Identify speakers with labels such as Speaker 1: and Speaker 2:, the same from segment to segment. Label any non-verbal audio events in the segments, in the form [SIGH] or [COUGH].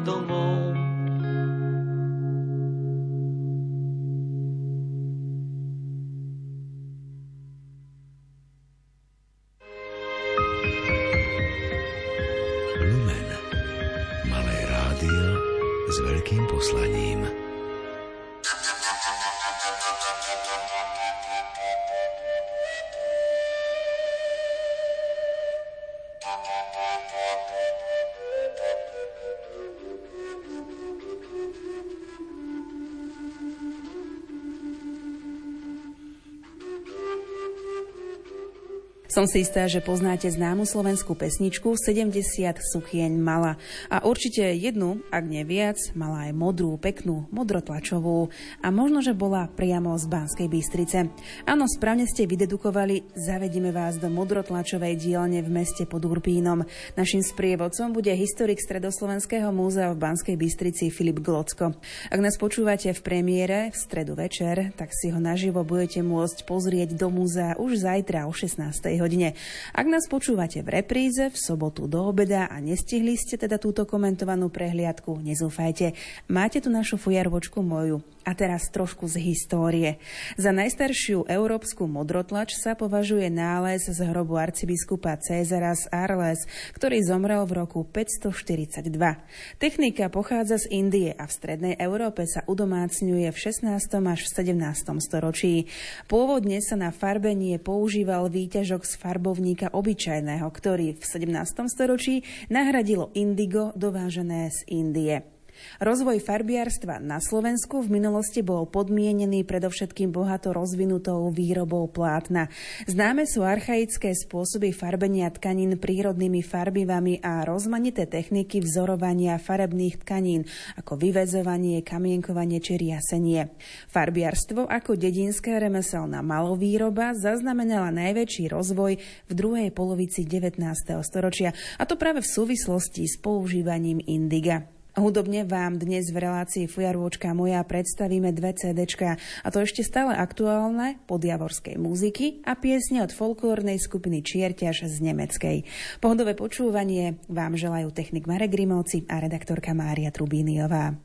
Speaker 1: domov.
Speaker 2: Lumen.
Speaker 3: Som si istá, že poznáte známu slovenskú pesničku 70 sukieň mala. A určite jednu, ak nie viac, mala aj modrú, peknú, modrotlačovú. A možno, že bola priamo z Banskej Bystrice. Áno, správne ste vydedukovali, zavedíme vás do modrotlačovej dielne v meste pod Urpínom. Našim sprievodcom bude historik Stredoslovenského múzea v Banskej Bystrici Filip Glocko. Ak nás počúvate v premiére v stredu večer, tak si ho naživo budete môcť pozrieť do múzea už zajtra o 16 hodine. Ak nás počúvate v repríze v sobotu do obeda a nestihli ste teda túto komentovanú prehliadku, nezúfajte. Máte tu našu fujarvočku moju. A teraz trošku z histórie. Za najstaršiu európsku modrotlač sa považuje nález z hrobu arcibiskupa Cezara z Arles, ktorý zomrel v roku 542. Technika pochádza z Indie a v strednej Európe sa udomácňuje v 16. až v 17. storočí. Pôvodne sa na farbenie používal výťažok farbovníka obyčajného, ktorý v 17. storočí nahradilo indigo dovážené z Indie. Rozvoj farbiarstva na Slovensku v minulosti bol podmienený predovšetkým bohato rozvinutou výrobou plátna. Známe sú archaické spôsoby farbenia tkanín prírodnými farbivami a rozmanité techniky vzorovania farebných tkanín, ako vyvezovanie, kamienkovanie či riasenie. Farbiarstvo ako dedinská remeselná malovýroba zaznamenala najväčší rozvoj v druhej polovici 19. storočia, a to práve v súvislosti s používaním indiga. Hudobne vám dnes v relácii Fujarôčka moja predstavíme dve CDčka a to ešte stále aktuálne podjavorskej muziky a piesne od folklórnej skupiny Čierťaž z nemeckej. Pohodové počúvanie vám želajú technik Marek Grimovci a redaktorka Mária Trubíniová.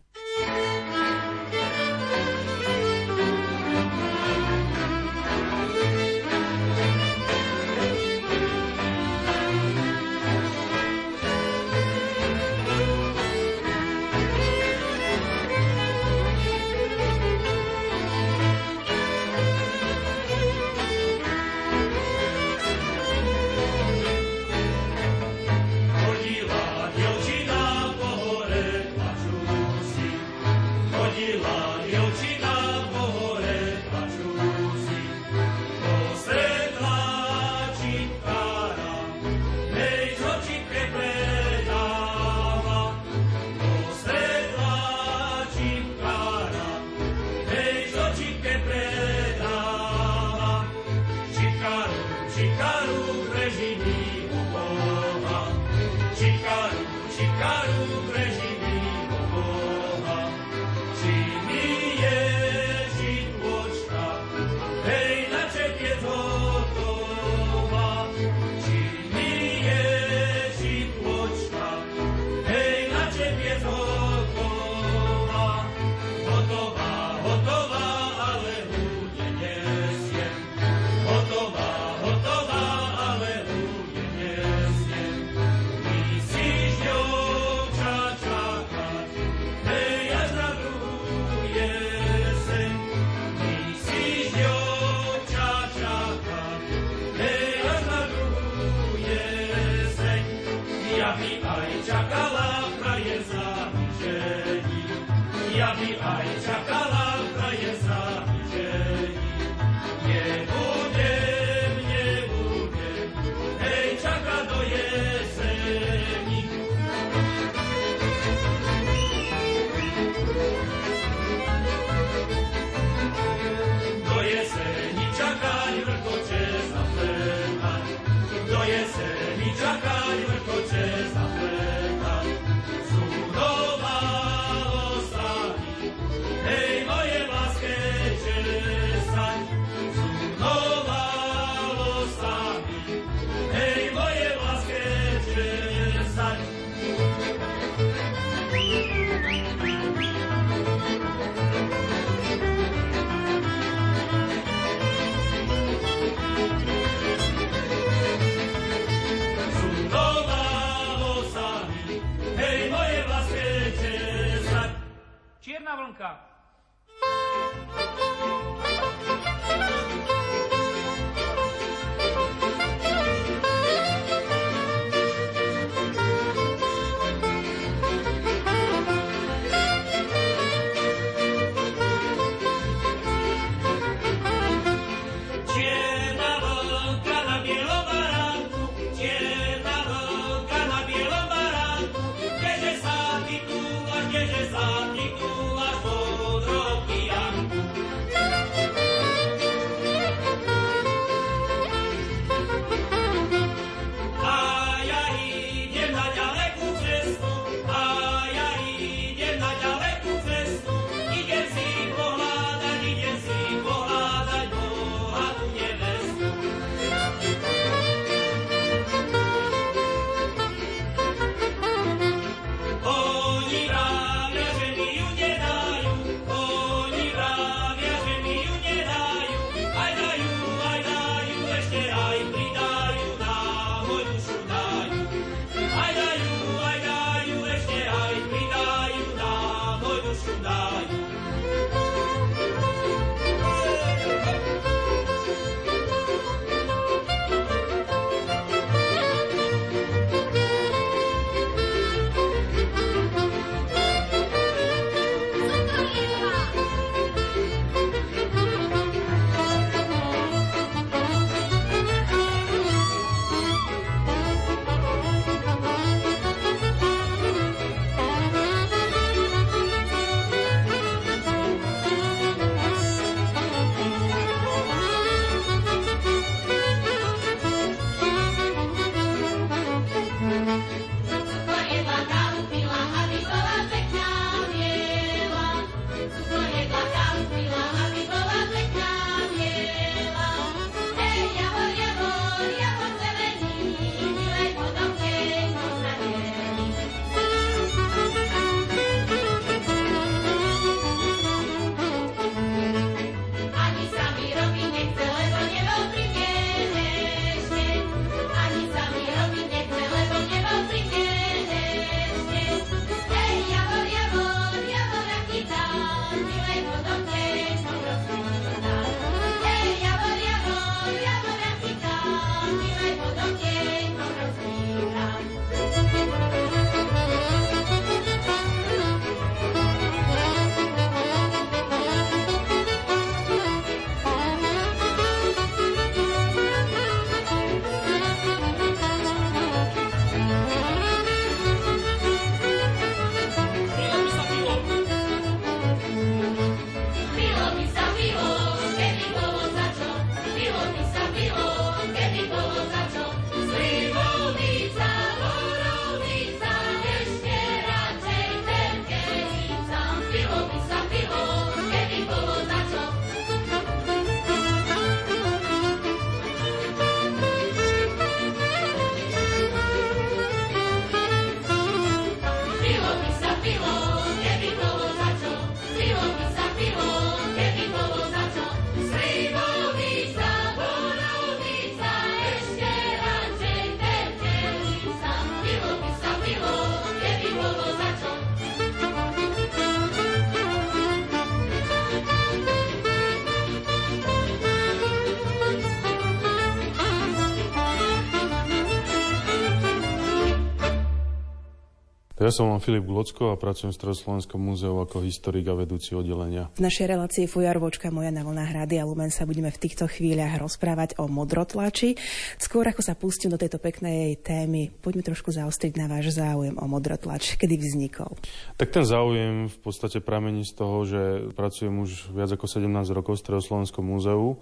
Speaker 4: Ja som vám Filip Glocko a pracujem v Stredoslovenskom múzeu ako historik a vedúci oddelenia.
Speaker 5: V našej relácii Fujarvočka moja na vlnách Rádia Lumen sa budeme v týchto chvíľach rozprávať o modrotlači. Skôr ako sa pustím do tejto peknej témy, poďme trošku zaostriť na váš záujem o modrotlač. Kedy vznikol?
Speaker 4: Tak ten záujem v podstate pramení z toho, že pracujem už viac ako 17 rokov v Stredoslovenskom múzeu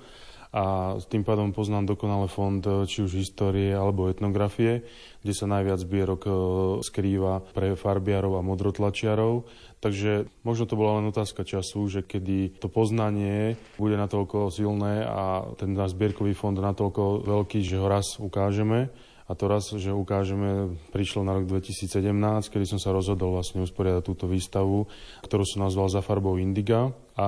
Speaker 4: a tým pádom poznám dokonale fond e, či už histórie alebo etnografie, kde sa najviac zbierok e, skrýva pre farbiarov a modrotlačiarov. Takže možno to bola len otázka času, že kedy to poznanie bude natoľko silné a ten zbierkový fond natoľko veľký, že ho raz ukážeme a to raz, že ukážeme, prišlo na rok 2017, kedy som sa rozhodol vlastne usporiadať túto výstavu, ktorú som nazval Za farbou Indiga. A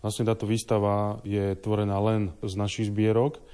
Speaker 4: vlastne táto výstava je tvorená len z našich zbierok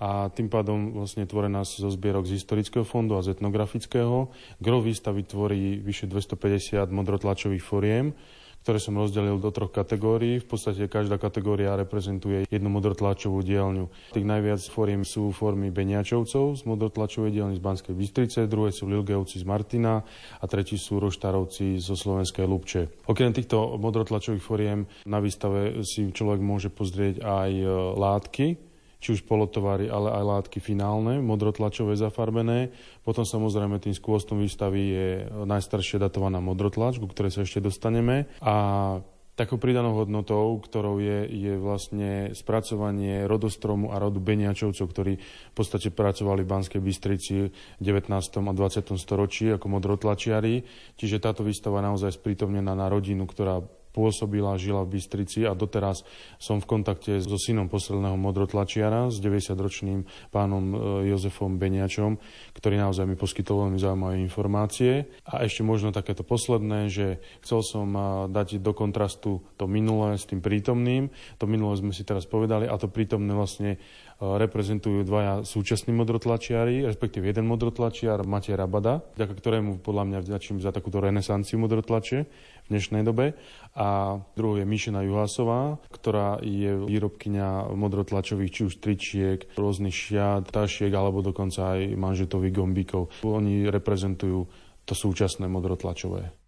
Speaker 4: a tým pádom vlastne tvorená zo zbierok z historického fondu a z etnografického. Gro výstavy tvorí vyše 250 modrotlačových foriem, ktoré som rozdelil do troch kategórií. V podstate každá kategória reprezentuje jednu modrotlačovú dielňu. Tých najviac foriem sú formy Beniačovcov z modrotlačovej dielne z Banskej Bystrice, druhé sú Lilgeovci z Martina a tretí sú Roštarovci zo Slovenskej Lubče. Okrem týchto modrotlačových foriem na výstave si človek môže pozrieť aj e, látky, či už polotovary, ale aj látky finálne, modrotlačové zafarbené. Potom samozrejme tým skôstom výstavy je najstaršia datovaná modrotlač, ku ktorej sa ešte dostaneme. A Takou pridanou hodnotou, ktorou je, je vlastne spracovanie rodostromu a rodu Beniačovcov, ktorí v podstate pracovali v Banskej Bystrici v 19. a 20. storočí ako modrotlačiari. Čiže táto výstava naozaj sprítomnená na rodinu, ktorá pôsobila, žila v Bystrici a doteraz som v kontakte so synom posledného modrotlačiara, s 90-ročným pánom e, Jozefom Beniačom, ktorý naozaj mi poskytol veľmi zaujímavé informácie. A ešte možno takéto posledné, že chcel som e, dať do kontrastu to minulé s tým prítomným. To minulé sme si teraz povedali a to prítomné vlastne e, reprezentujú dvaja súčasní modrotlačiari, respektíve jeden modrotlačiar, Matej Rabada, vďaka ktorému podľa mňa vďačím za takúto renesanciu modrotlače dnešnej dobe. A druhou je Mišina Juhasová, ktorá je výrobkynia modrotlačových či už tričiek, rôznych šiat, tašiek alebo dokonca aj manžetových gombíkov. Oni reprezentujú to súčasné modrotlačové.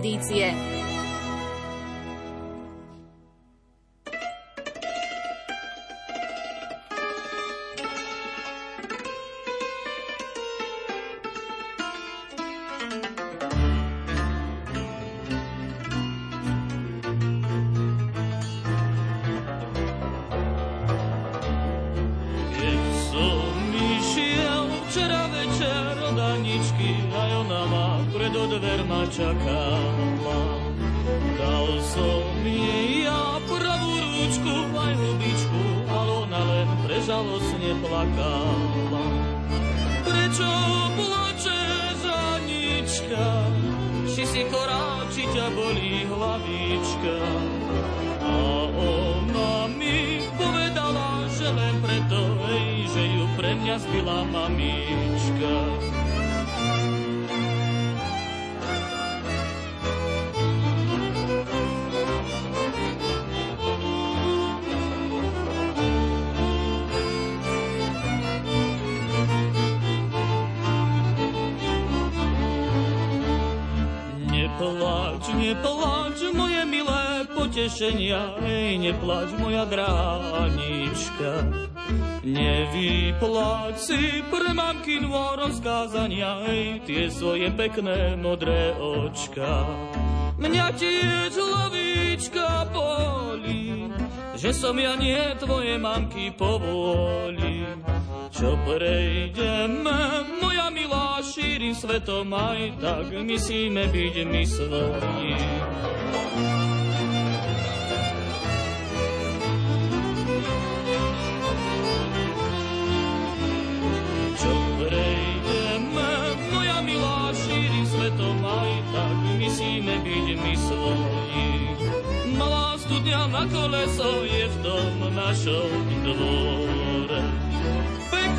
Speaker 6: 第一次耶 si ctí tradície.
Speaker 7: potešenia, hej, neplač moja dránička. Nevyplač si pre mamkinu rozkázania, hej, tie svoje pekné modré očka. Mňa tiež hlavička boli, že som ja nie tvoje mamky povoli. Čo prejdeme, moja milá, šírim svetom aj tak, musíme byť my svoji. na koleso je v tom našom dvore. Peknú dievča rastie v susedovom dome. Ja aj moje oči nesmú za ňou chodiť.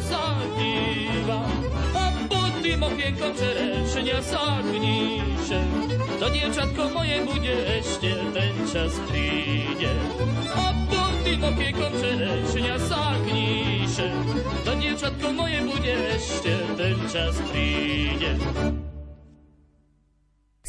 Speaker 7: sa dívam a pod tým okienkom čerešenia sa kníše. To dievčatko moje bude ešte ten čas príde. A pod tým okienkom čerešenia sa kníše. To dievčatko moje bude ešte ten čas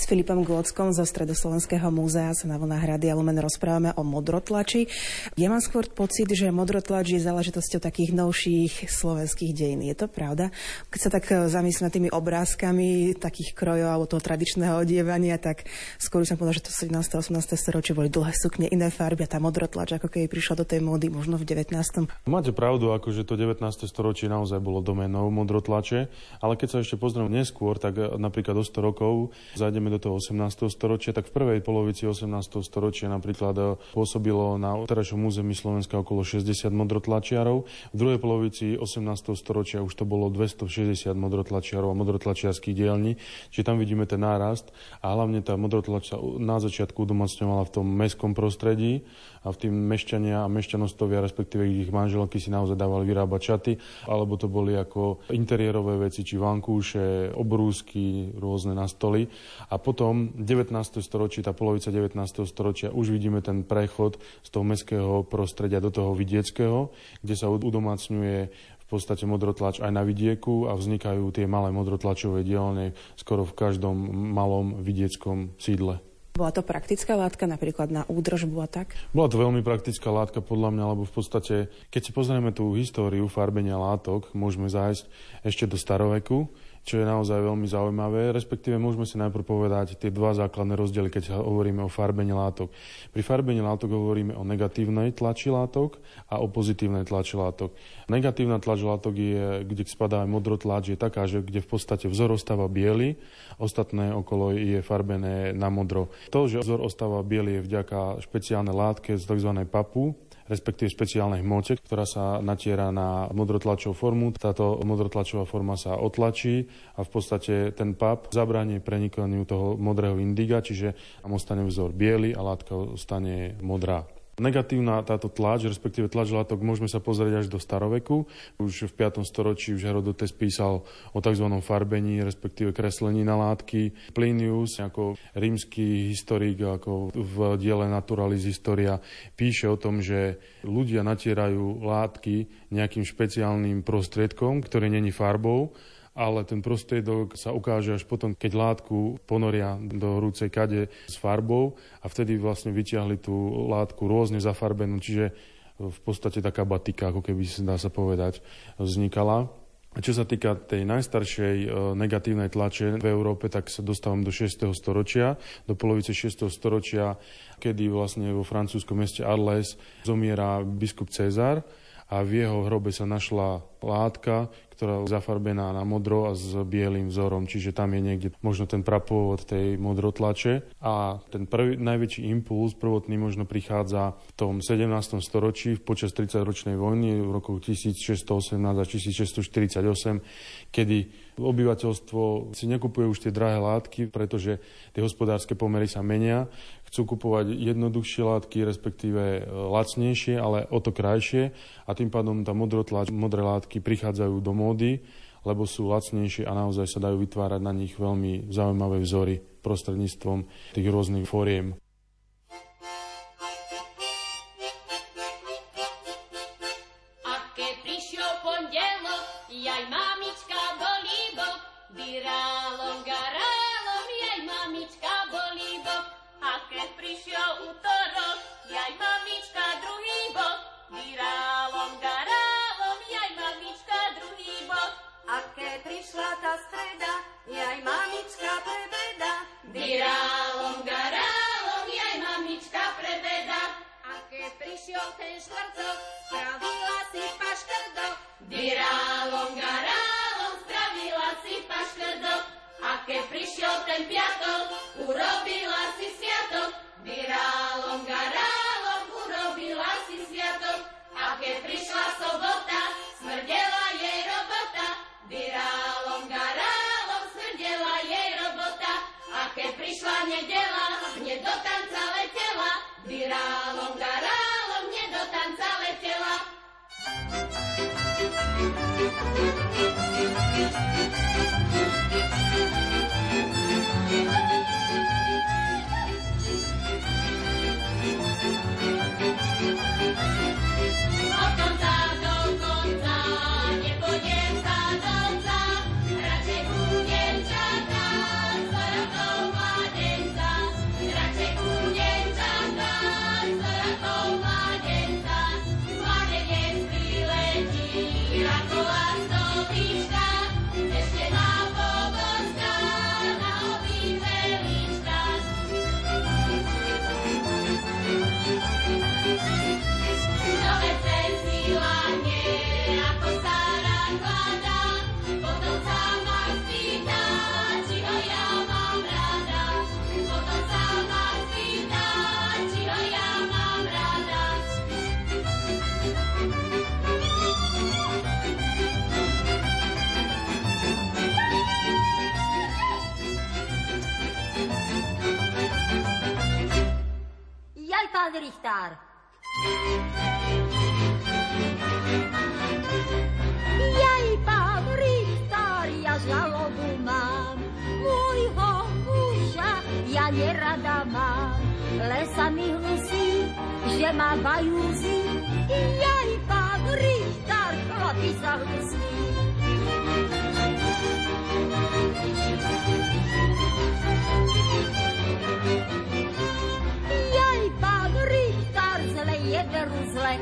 Speaker 7: príde.
Speaker 5: Filipom Glockom zo Stredoslovenského múzea sa na vlnách Rady Lumen rozprávame o modrotlači. Ja mám skôr pocit, že modrotlač je záležitosťou takých novších slovenských dejín. Je to pravda? Keď sa tak e, zamyslím nad tými obrázkami takých krojov alebo toho tradičného odievania, tak skôr som povedal, že to 17. a 18. storočie boli dlhé sukne, iné farby a tá modrotlač ako keby prišla do tej módy možno v 19.
Speaker 4: Máte pravdu, akože to 19. storočie naozaj bolo domenou modrotlače, ale keď sa ešte pozrieme neskôr, tak e, napríklad o 100 rokov zájdeme do do toho 18. storočia, tak v prvej polovici 18. storočia napríklad eh, pôsobilo na terajšom území Slovenska okolo 60 modrotlačiarov. V druhej polovici 18. storočia už to bolo 260 modrotlačiarov a modrotlačiarských dielní, čiže tam vidíme ten nárast a hlavne tá modrotlač sa na začiatku udomacňovala v tom mestskom prostredí a v tým mešťania a mešťanostovia, respektíve ich manželky si naozaj dávali vyrábať čaty, alebo to boli ako interiérové veci, či vankúše, obrúsky, rôzne na stoly. A potom 19. storočí, tá polovica 19. storočia, už vidíme ten prechod z toho mestského prostredia do toho vidieckého, kde sa udomácňuje v podstate modrotlač aj na vidieku a vznikajú tie malé modrotlačové dielne skoro v každom malom vidieckom sídle.
Speaker 5: Bola to praktická látka napríklad na údržbu a tak?
Speaker 4: Bola to veľmi praktická látka podľa mňa, lebo v podstate, keď si pozrieme tú históriu farbenia látok, môžeme zájsť ešte do staroveku, čo je naozaj veľmi zaujímavé. Respektíve môžeme si najprv povedať tie dva základné rozdiely, keď hovoríme o farbení látok. Pri farbení látok hovoríme o negatívnej tlači látok a o pozitívnej tlači látok. Negatívna tlač látok je, kde spadá aj modrotlač, je taká, že kde v podstate vzor ostáva biely, ostatné okolo je farbené na modro. To, že vzor ostáva biely je vďaka špeciálnej látke z tzv. papu, respektíve špeciálnej hmote, ktorá sa natiera na modrotlačovú formu. Táto modrotlačová forma sa otlačí a v podstate ten pap zabráni prenikaniu toho modrého indiga, čiže tam ostane vzor biely a látka ostane modrá. Negatívna táto tlač, respektíve tlač látok, môžeme sa pozrieť až do staroveku. Už v 5. storočí už Herodotes písal o tzv. farbení, respektíve kreslení na látky. Plinius, ako rímsky historik, ako v diele Naturalis Historia, píše o tom, že ľudia natierajú látky nejakým špeciálnym prostriedkom, ktorý není farbou, ale ten prostriedok sa ukáže až potom, keď látku ponoria do horúcej kade s farbou a vtedy vlastne vyťahli tú látku rôzne zafarbenú, čiže v podstate taká batika, ako keby dá sa povedať, vznikala. A čo sa týka tej najstaršej e, negatívnej tlače v Európe, tak sa dostávam do 6. storočia, do polovice 6. storočia, kedy vlastne vo francúzskom meste Arles zomiera biskup Cezar a v jeho hrobe sa našla látka, ktorá je zafarbená na modro a s bielým vzorom, čiže tam je niekde možno ten prapôvod tej modrotlače. A ten prvý, najväčší impuls prvotný možno prichádza v tom 17. storočí počas 30-ročnej vojny v roku 1618 a 1648, kedy obyvateľstvo si nekupuje už tie drahé látky, pretože tie hospodárske pomery sa menia. Chcú kupovať jednoduchšie látky, respektíve e, lacnejšie, ale o to krajšie a tým pádom tá modrotlač, modré látky prichádzajú do módy, lebo sú lacnejšie a naozaj sa dajú vytvárať na nich veľmi zaujímavé vzory prostredníctvom tých rôznych fóriem.
Speaker 8: Celý garálom, jaj mamička preveda. A keď prišiel ten štvrtok, spravila si paškrdo. Dirálom, garálom, spravila si paškrdo. A keď prišiel ten piatok, urobila si sviatok. Dirálom, garálom, urobila si sviatok. A keď prišla sobota, smrdela jej robota. Dirálom, garálom, a keď prišla nedela, hneď do tanca letela, virálom, garálom, hneď do tanca letela. Thank you.
Speaker 9: general Richter. Jej pán Richter, ja žalobu mám, môjho muža ja nerada mám. Lesa mi hnusí, že má bajúzi, jaj pán Richter, chlapi sa hnusí. Thank you.
Speaker 8: Neberu zle.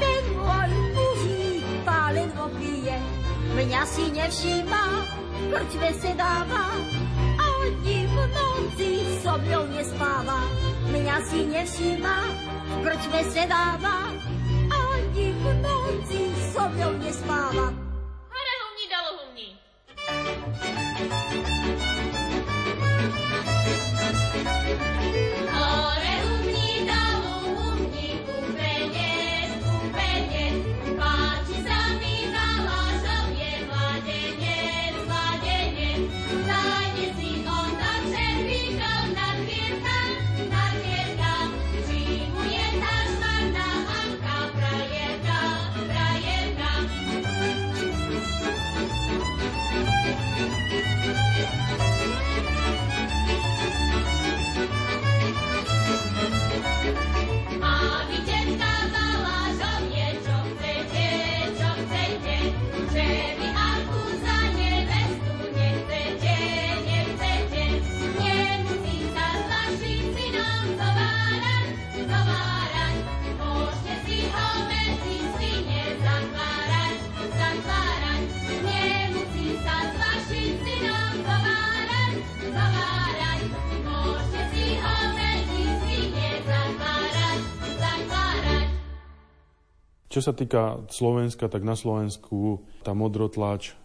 Speaker 8: Ten môj mužík pálenko pije, mňa si nevšíma, krčve se dáva, ani v noci so mnou nespáva. Mňa si nevšíma, krčve se dáva, ani v noci so mnou nespáva.
Speaker 4: Čo sa týka Slovenska, tak na Slovensku tá modrotlač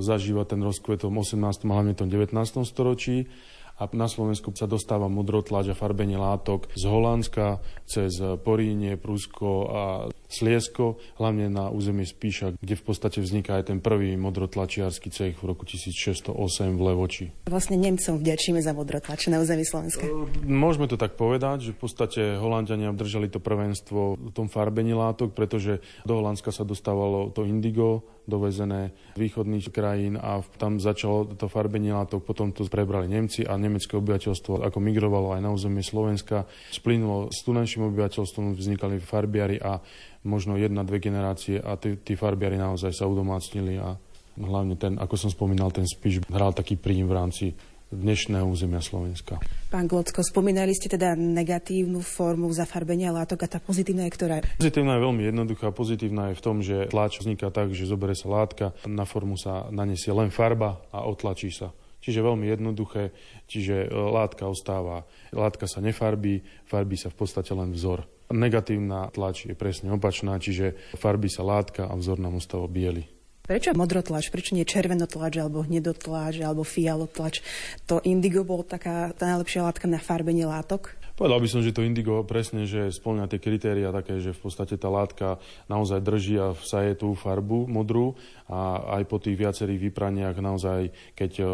Speaker 4: zažíva ten rozkvet v 18. a hlavne v 19. storočí a na Slovensku sa dostáva modrotlač a farbenie látok z Holandska cez Porínie, Prusko a Sliesko, hlavne na území Spíša, kde v podstate vzniká aj ten prvý modrotlačiarský cech v roku 1608 v Levoči.
Speaker 5: Vlastne Nemcom vďačíme za modrotlač na území Slovenska.
Speaker 4: Môžeme to tak povedať, že v podstate Holandiania obdržali to prvenstvo v tom farbení látok, pretože do Holandska sa dostávalo to indigo, dovezené z východných krajín a tam začalo to farbenie látok, potom to prebrali Nemci a nemecké obyvateľstvo ako migrovalo aj na územie Slovenska. Splynulo s tunajším obyvateľstvom, vznikali farbiari a možno jedna, dve generácie a tí, tí farbiari naozaj sa udomácnili a hlavne ten, ako som spomínal, ten spíš hral taký príjm v rámci dnešného územia Slovenska.
Speaker 5: Pán Glocko, spomínali ste teda negatívnu formu zafarbenia látok a tá pozitívna je ktorá?
Speaker 4: Pozitívna je veľmi jednoduchá. Pozitívna je v tom, že tlač vzniká tak, že zoberie sa látka, na formu sa nanesie len farba a otlačí sa. Čiže veľmi jednoduché, čiže e, látka ostáva, látka sa nefarbí, farbí sa v podstate len vzor. Negatívna tlač je presne opačná, čiže farbí sa látka a vzor nám ostáva biely.
Speaker 5: Prečo modrotlač, prečo nie červenotlač, alebo hnedotlač, alebo fialotlač? To indigo bol taká tá najlepšia látka na farbenie látok?
Speaker 4: Povedal by som, že to indigo presne, že splňa tie kritéria také, že v podstate tá látka naozaj drží a vsaje tú farbu modrú a aj po tých viacerých vypraniach naozaj, keď e,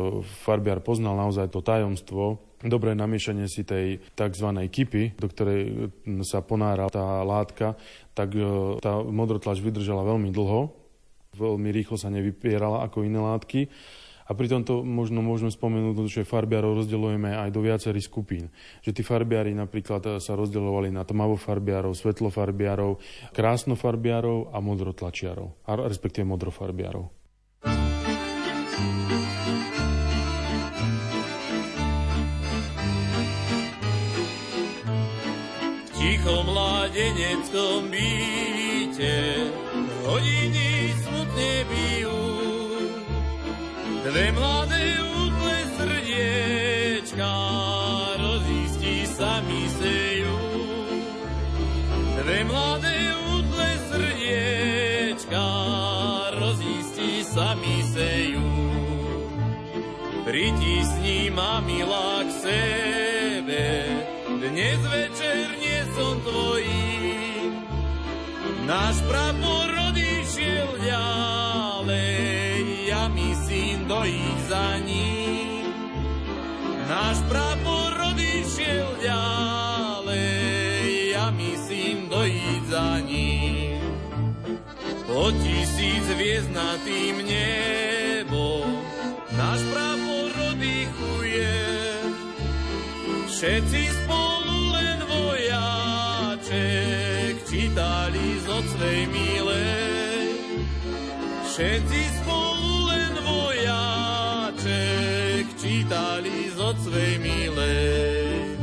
Speaker 4: farbiar poznal naozaj to tajomstvo, dobré namiešanie si tej tzv. kipy, do ktorej sa ponára tá látka, tak e, tá modrotlač vydržala veľmi dlho veľmi rýchlo sa nevypierala ako iné látky. A pri tomto možno môžeme spomenúť, že farbiarov rozdeľujeme aj do viacerých skupín. Že tí farbiari napríklad sa rozdeľovali na tmavofarbiarov, svetlofarbiarov, krásnofarbiarov a modrotlačiarov, a respektíve modrofarbiarov.
Speaker 6: Ticho mládeneckom byte hodiny Dve mladé útle srdiečka rozísti sa mi sejú. Dve mladé útle srdiečka rozísti sa mi sejú. Pritisni ma milá k sebe, dnes večer nie som tvojím. Náš prapor odišiel ďalej, ja mi syn dojíť za ním. Náš prapor odišiel ďalej, ja mi syn dojíť za ním. Po tisíc hviezd na tým nebo, náš prapor oddychuje. Všetci spolu len vojaček čítali zo svej milej. Všetci spolu čítali zo svej milej.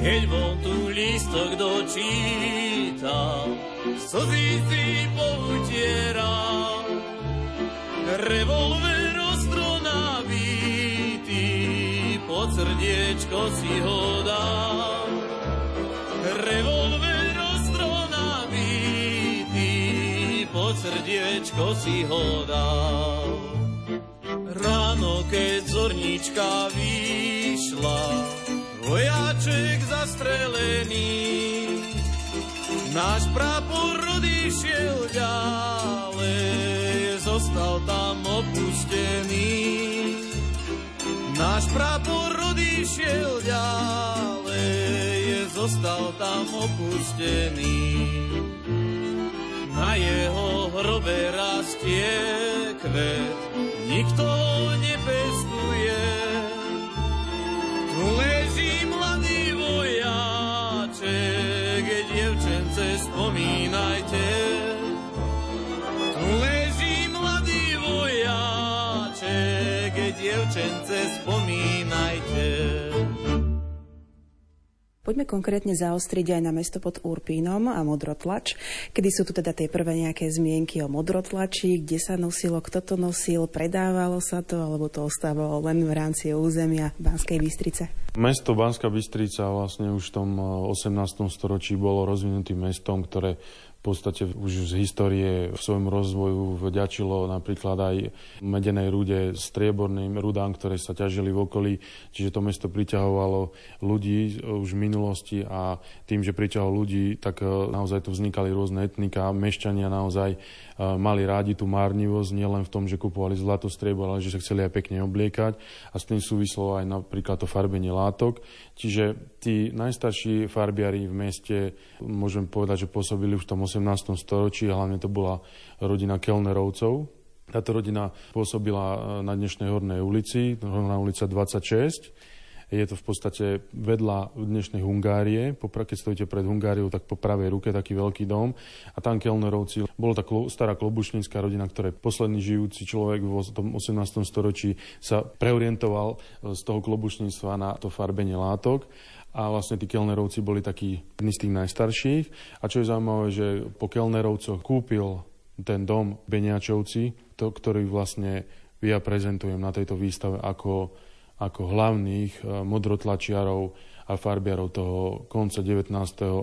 Speaker 6: keď von tu lístok dočíta, slzy si poutiera. Revolver ostro nabitý, pod srdiečko si ho dá. Revolver ostro nabitý, pod srdiečko si ho dá. Ráno, keď zornička vyšla, vojaček zastrelený, náš prapor odišiel ďalej, zostal tam opustený. Náš prapor odišiel ďalej, zostal tam opustený. Na jeho hrobe rastie kvet, nikto ho nepestuje. Tu leží mladý vojaček, dievčence spomínajte. Tu leží mladý vojaček, dievčence spomínajte.
Speaker 5: Poďme konkrétne zaostriť aj na mesto pod Urpínom a modrotlač. Kedy sú tu teda tie prvé nejaké zmienky o modrotlači, kde sa nosilo, kto to nosil, predávalo sa to, alebo to ostávalo len v rámci územia Banskej Bystrice?
Speaker 4: Mesto Banská Bystrica vlastne už v tom 18. storočí bolo rozvinutým mestom, ktoré podstate už z histórie v svojom rozvoju vďačilo napríklad aj medenej rude, strieborným rudám, ktoré sa ťažili v okolí. Čiže to mesto priťahovalo ľudí už v minulosti a tým, že priťahovalo ľudí, tak naozaj tu vznikali rôzne etnika. Mešťania naozaj mali rádi tú márnivosť, nielen v tom, že kupovali zlato, striebor, ale že sa chceli aj pekne obliekať a s tým súvislo aj napríklad to farbenie látok. Čiže tí najstarší farbiari v meste, môžem povedať, že pôsobili už v tom 18. storočí, hlavne to bola rodina Kellnerovcov. Táto rodina pôsobila na dnešnej Hornej ulici, Horná ulica 26 je to v podstate vedľa dnešnej Hungárie. Keď stojíte pred Hungáriou, tak po pravej ruke taký veľký dom. A tam Kellnerovci, bolo tá stará klobučnícká rodina, ktoré posledný žijúci človek v tom 18. storočí sa preorientoval z toho klobučníctva na to farbenie látok a vlastne tí Kellnerovci boli takí jedni z tých najstarších. A čo je zaujímavé, že po Kellnerovcoch kúpil ten dom Beniačovci, to, ktorý vlastne ja prezentujem na tejto výstave ako ako hlavných eh, modrotlačiarov a farbiarov toho konca 19.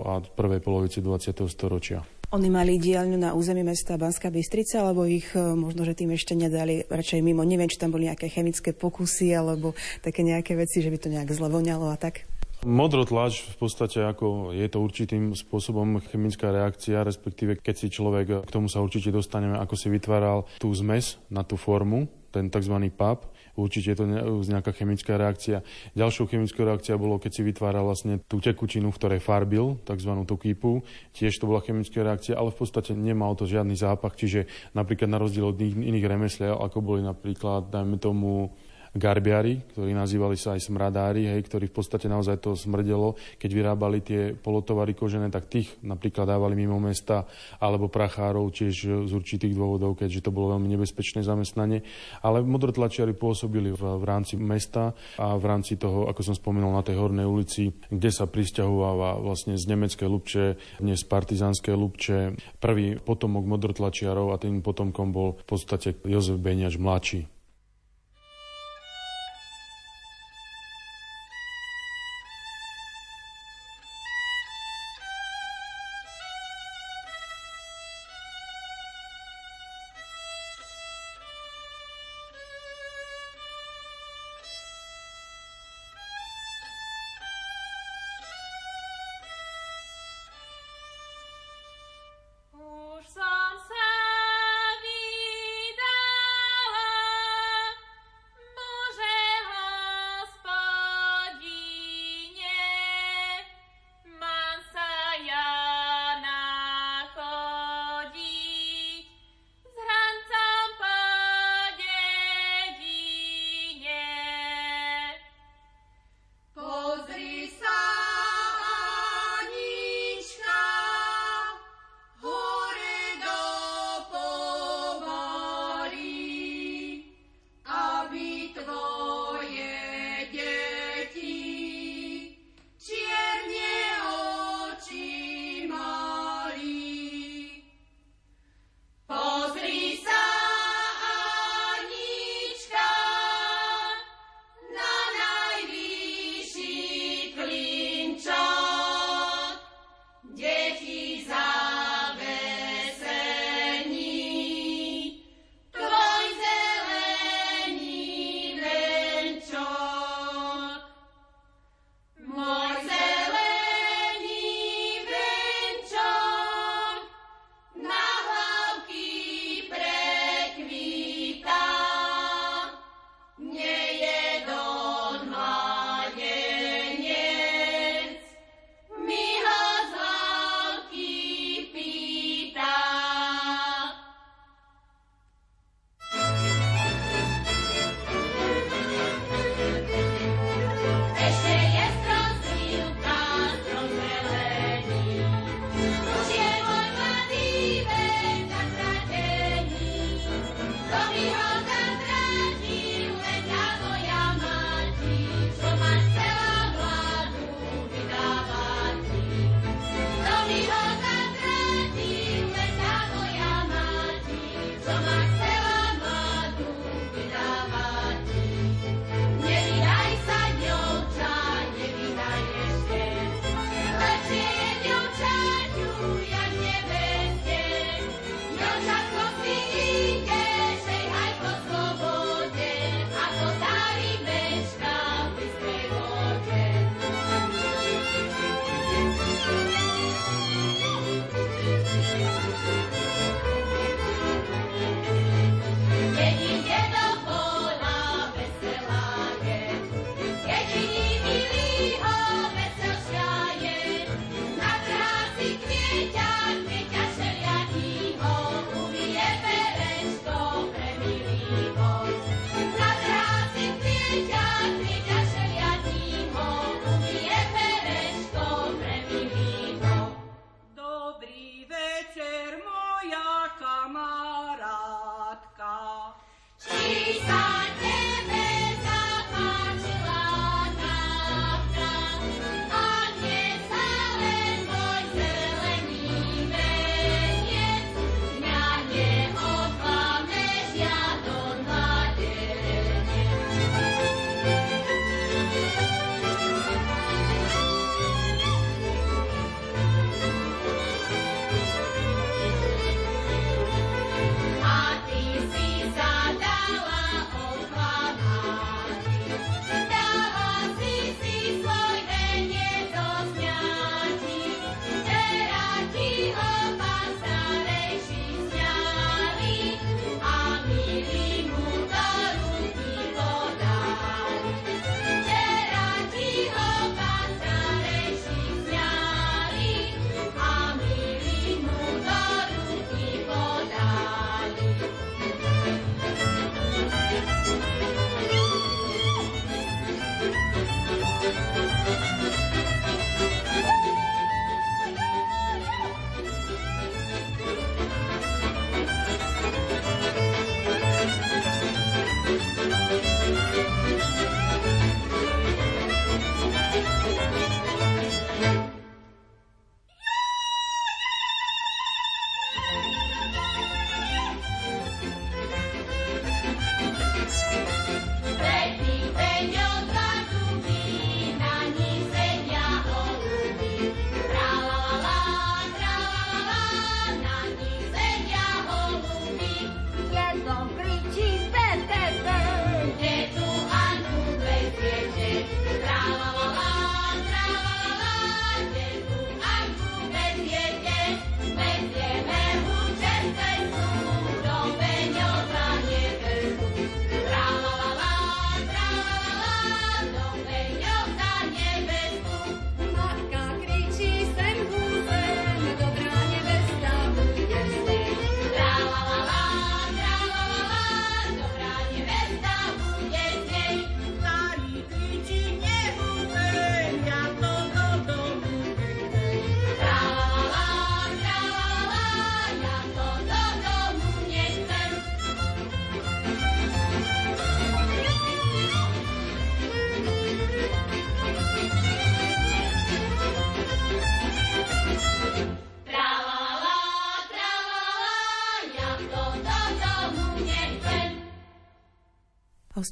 Speaker 4: a prvej polovici 20. storočia.
Speaker 5: Oni mali dielňu na území mesta Banská Bystrica, alebo ich eh, možno, že tým ešte nedali radšej mimo. Neviem, či tam boli nejaké chemické pokusy, alebo také nejaké veci, že by to nejak zle voňalo a tak.
Speaker 4: Modrotlač v podstate ako je to určitým spôsobom chemická reakcia, respektíve keď si človek, k tomu sa určite dostaneme, ako si vytváral tú zmes na tú formu, ten tzv. pap, určite je to nejaká chemická reakcia. Ďalšou chemickou reakciou bolo, keď si vytváral vlastne tú tekučinu, v ktorej farbil, tzv. tú kýpu. Tiež to bola chemická reakcia, ale v podstate nemal to žiadny zápach, čiže napríklad na rozdiel od iných remesliel, ako boli napríklad, dajme tomu, garbiari, ktorí nazývali sa aj smradári, hej, ktorí v podstate naozaj to smrdelo. Keď vyrábali tie polotovary kožené, tak tých napríklad dávali mimo mesta, alebo prachárov tiež z určitých dôvodov, keďže to bolo veľmi nebezpečné zamestnanie. Ale modrotlačiari pôsobili v, v rámci mesta a v rámci toho, ako som spomínal, na tej hornej ulici, kde sa pristahováva vlastne z nemeckej Lubče, dnes partizánskej Lubče. Prvý potomok modrotlačiarov a tým potomkom bol v podstate Jozef Beniač mladší.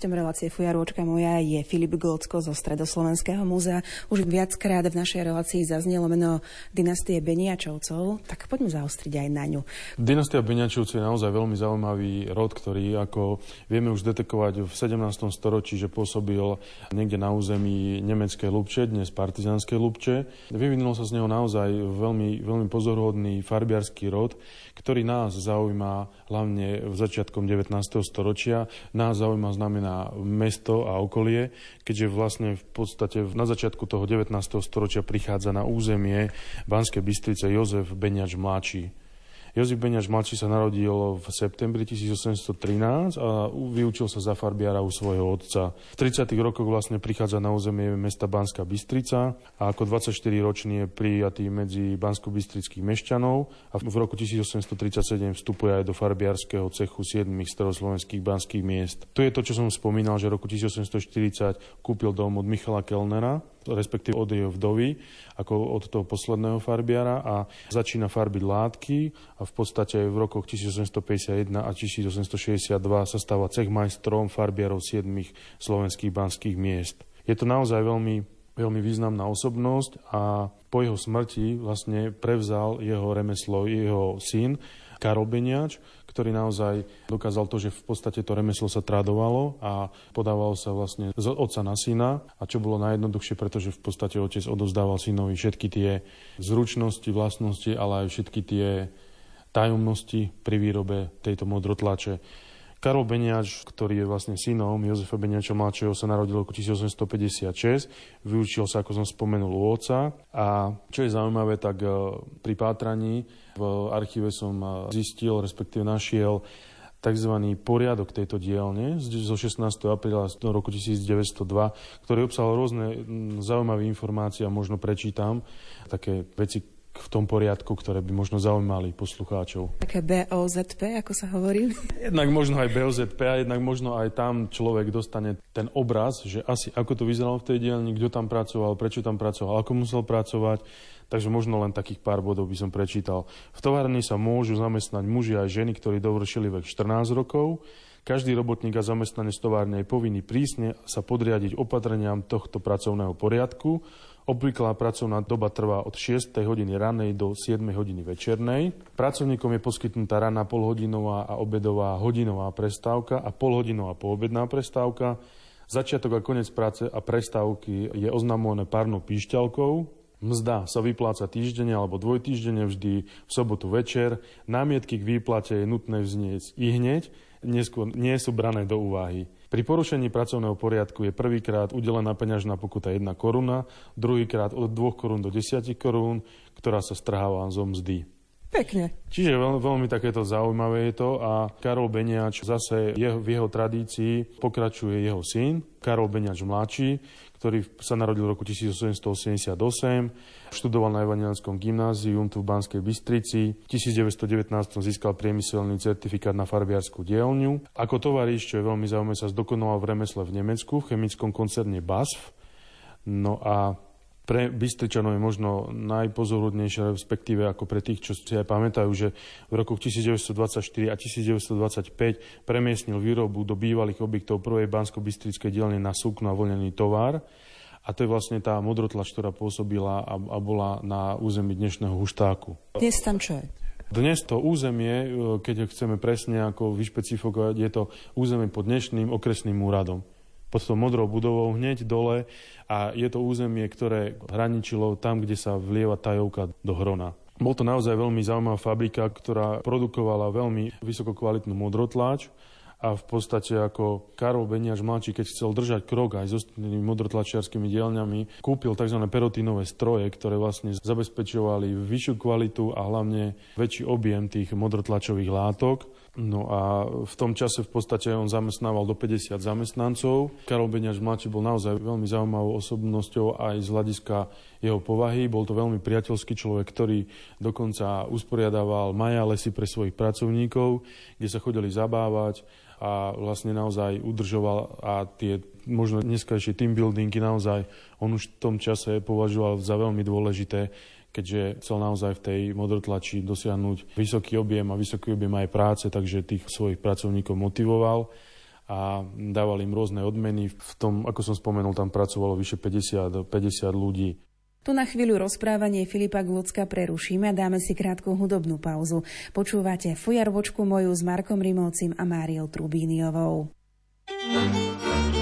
Speaker 5: Hostom relácie Fujarôčka moja je Filip Golcko zo Stredoslovenského múzea. Už viackrát v našej relácii zaznelo meno dynastie Beniačovcov, tak poďme zaostriť aj na ňu.
Speaker 4: Dynastia Beniačovcov je naozaj veľmi zaujímavý rod, ktorý, ako vieme už detekovať v 17. storočí, že pôsobil niekde na území nemeckej Lubče, dnes partizanskej Lubče. Vyvinul sa z neho naozaj veľmi, veľmi pozoruhodný farbiarský rod, ktorý nás zaujíma hlavne v začiatkom 19. storočia. Nás zaujíma znamená mesto a okolie, keďže vlastne v podstate na začiatku toho 19. storočia prichádza na územie Banskej Bystrice Jozef Beňač mladší. Jozef Beňač mladší sa narodil v septembri 1813 a vyučil sa za farbiara u svojho otca. V 30. rokoch vlastne prichádza na územie mesta Banská Bystrica a ako 24-ročný je prijatý medzi bansko-bystrických mešťanov a v roku 1837 vstupuje aj do farbiarského cechu 7 staroslovenských banských miest. To je to, čo som spomínal, že v roku 1840 kúpil dom od Michala Kellnera, respektíve od jeho vdovy, ako od toho posledného farbiara a začína farbiť látky a v podstate v rokoch 1851 a 1862 sa stáva cech majstrom farbiarov 7 slovenských banských miest. Je to naozaj veľmi, veľmi významná osobnosť a po jeho smrti vlastne prevzal jeho remeslo jeho syn Karol Beniač, ktorý naozaj dokázal to, že v podstate to remeslo sa tradovalo a podávalo sa vlastne z otca na syna a čo bolo najjednoduchšie, pretože v podstate otec odozdával synovi všetky tie zručnosti, vlastnosti, ale aj všetky tie tajomnosti pri výrobe tejto modrotlače. Karol Beniač, ktorý je vlastne synom Jozefa Beniača mladšieho, sa narodil v roku 1856. Vyučil sa, ako som spomenul, u oca. A čo je zaujímavé, tak e, pri pátraní v archíve som e, zistil, respektíve našiel tzv. poriadok tejto dielne zo 16. apríla roku 1902, ktorý obsahol rôzne zaujímavé informácie a možno prečítam také veci, v tom poriadku, ktoré by možno zaujímali poslucháčov.
Speaker 5: Také BOZP, ako sa hovorí? [LAUGHS]
Speaker 4: Jednak možno aj BOZP a jednak možno aj tam človek dostane ten obraz, že asi ako to vyzeralo v tej dielni, kto tam pracoval, prečo tam pracoval, ako musel pracovať. Takže možno len takých pár bodov by som prečítal. V továrni sa môžu zamestnať muži aj ženy, ktorí dovršili vek 14 rokov. Každý robotník a zamestnanec továrne je povinný prísne sa podriadiť opatreniam tohto pracovného poriadku Obvyklá pracovná doba trvá od 6. hodiny ranej do 7. hodiny večernej. Pracovníkom je poskytnutá ranná polhodinová a obedová hodinová prestávka a polhodinová poobedná prestávka. Začiatok a koniec práce a prestávky je oznamované párnou píšťalkou, Mzda sa vypláca týždenne alebo dvojtýždenne vždy v sobotu večer. Námietky k výplate je nutné vznieť i hneď, neskôr nie sú brané do úvahy. Pri porušení pracovného poriadku je prvýkrát udelená peňažná pokuta 1 koruna, druhýkrát od 2 korún do 10 korún, ktorá sa strháva zo mzdy.
Speaker 5: Pekne.
Speaker 4: Čiže veľmi, veľmi takéto zaujímavé je to a Karol Beniač zase jeho, v jeho tradícii pokračuje jeho syn, Karol Beniač mladší, ktorý sa narodil v roku 1888, študoval na Evangelskom gymnázium tu v Banskej Bystrici. V 1919 získal priemyselný certifikát na farbiarskú dielňu. Ako tovariš, čo je veľmi zaujímavé, sa zdokonal v remesle v Nemecku, v chemickom koncerne BASF. No a pre Bystričanov je možno najpozorodnejšie, respektíve ako pre tých, čo si aj pamätajú, že v rokoch 1924 a 1925 premiestnil výrobu do bývalých objektov prvej bansko-bystrickej dielne na sukno a voľnený tovar. A to je vlastne tá modrotlač, ktorá pôsobila a, a bola na území dnešného Huštáku.
Speaker 5: Dnes tam čo je?
Speaker 4: Dnes to územie, keď ho chceme presne ako vyšpecifikovať, je to územie pod dnešným okresným úradom pod tou modrou budovou hneď dole a je to územie, ktoré hraničilo tam, kde sa vlieva tajovka do Hrona. Bol to naozaj veľmi zaujímavá fabrika, ktorá produkovala veľmi vysokokvalitnú modrotláč a v podstate ako Karol Beniaš mladší, keď chcel držať krok aj s ostatnými modrotlačiarskými dielňami, kúpil tzv. perotínové stroje, ktoré vlastne zabezpečovali vyššiu kvalitu a hlavne väčší objem tých modrotlačových látok. No a v tom čase v podstate on zamestnával do 50 zamestnancov. Karol Beniaš mladší bol naozaj veľmi zaujímavou osobnosťou aj z hľadiska jeho povahy. Bol to veľmi priateľský človek, ktorý dokonca usporiadával maja lesy pre svojich pracovníkov, kde sa chodili zabávať a vlastne naozaj udržoval a tie možno dneskajšie team buildingy naozaj on už v tom čase považoval za veľmi dôležité, keďže chcel naozaj v tej modrotlači dosiahnuť vysoký objem a vysoký objem aj práce, takže tých svojich pracovníkov motivoval a dával im rôzne odmeny. V tom, ako som spomenul, tam pracovalo vyše 50, 50 ľudí.
Speaker 5: Tu na chvíľu rozprávanie Filipa Glucka prerušíme a dáme si krátku hudobnú pauzu. Počúvate Fujarvočku moju s Markom Rimovcim a Máriou Trubíniovou.
Speaker 7: ťa šúhaj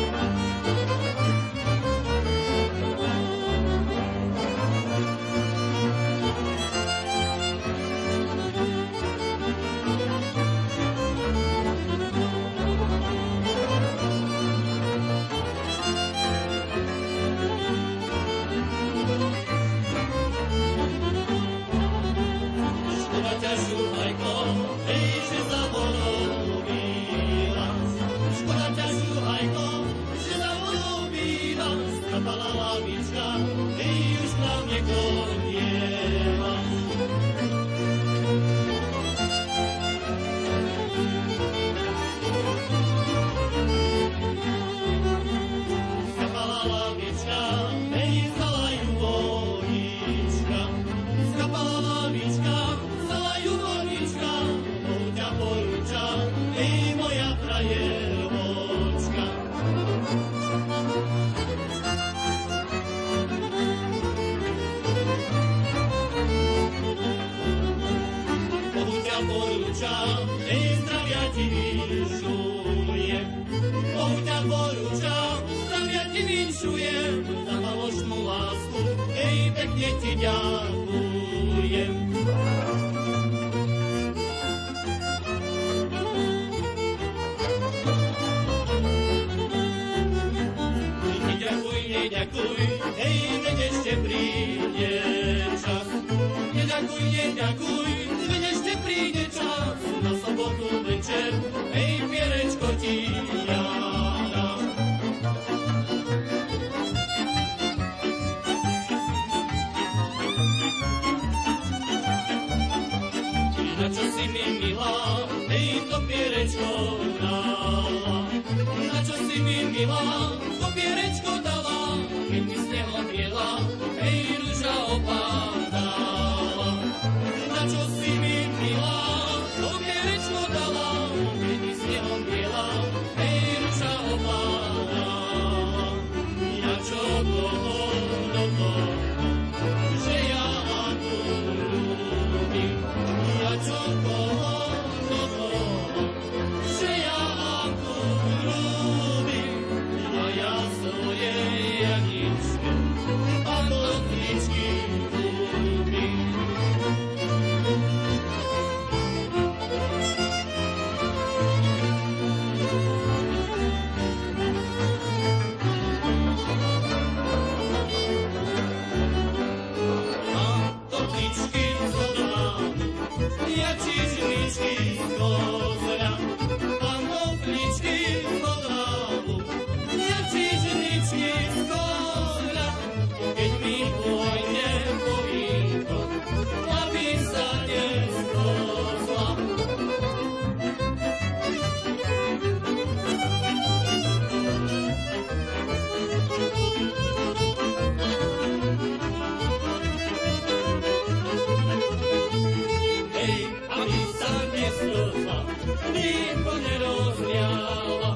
Speaker 10: nikto nerozliala.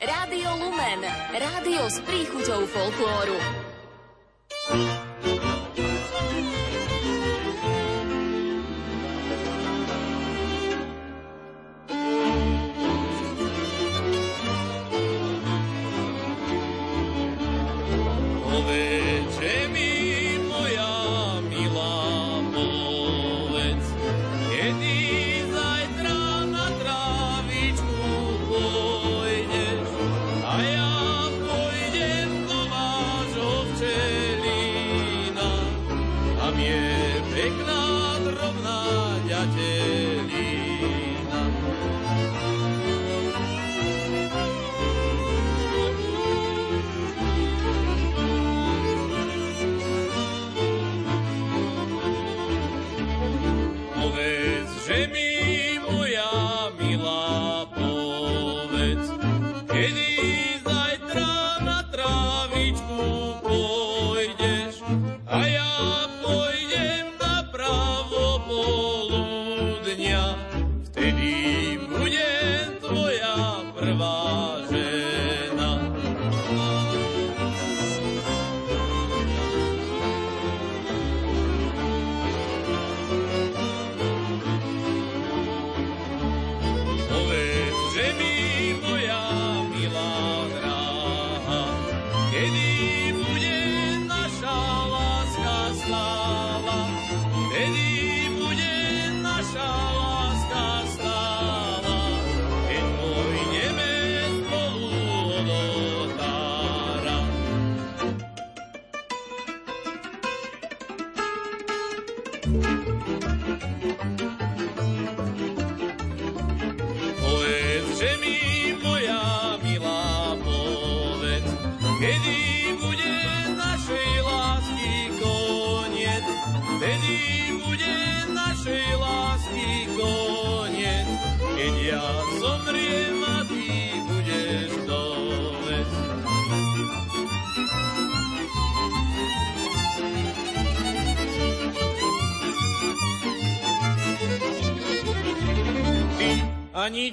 Speaker 6: Rádio rádio s príchuťou folklóru.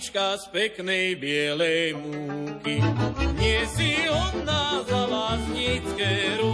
Speaker 6: Anička z peknej bielej múky. Nie si hodná za lásnické ruky,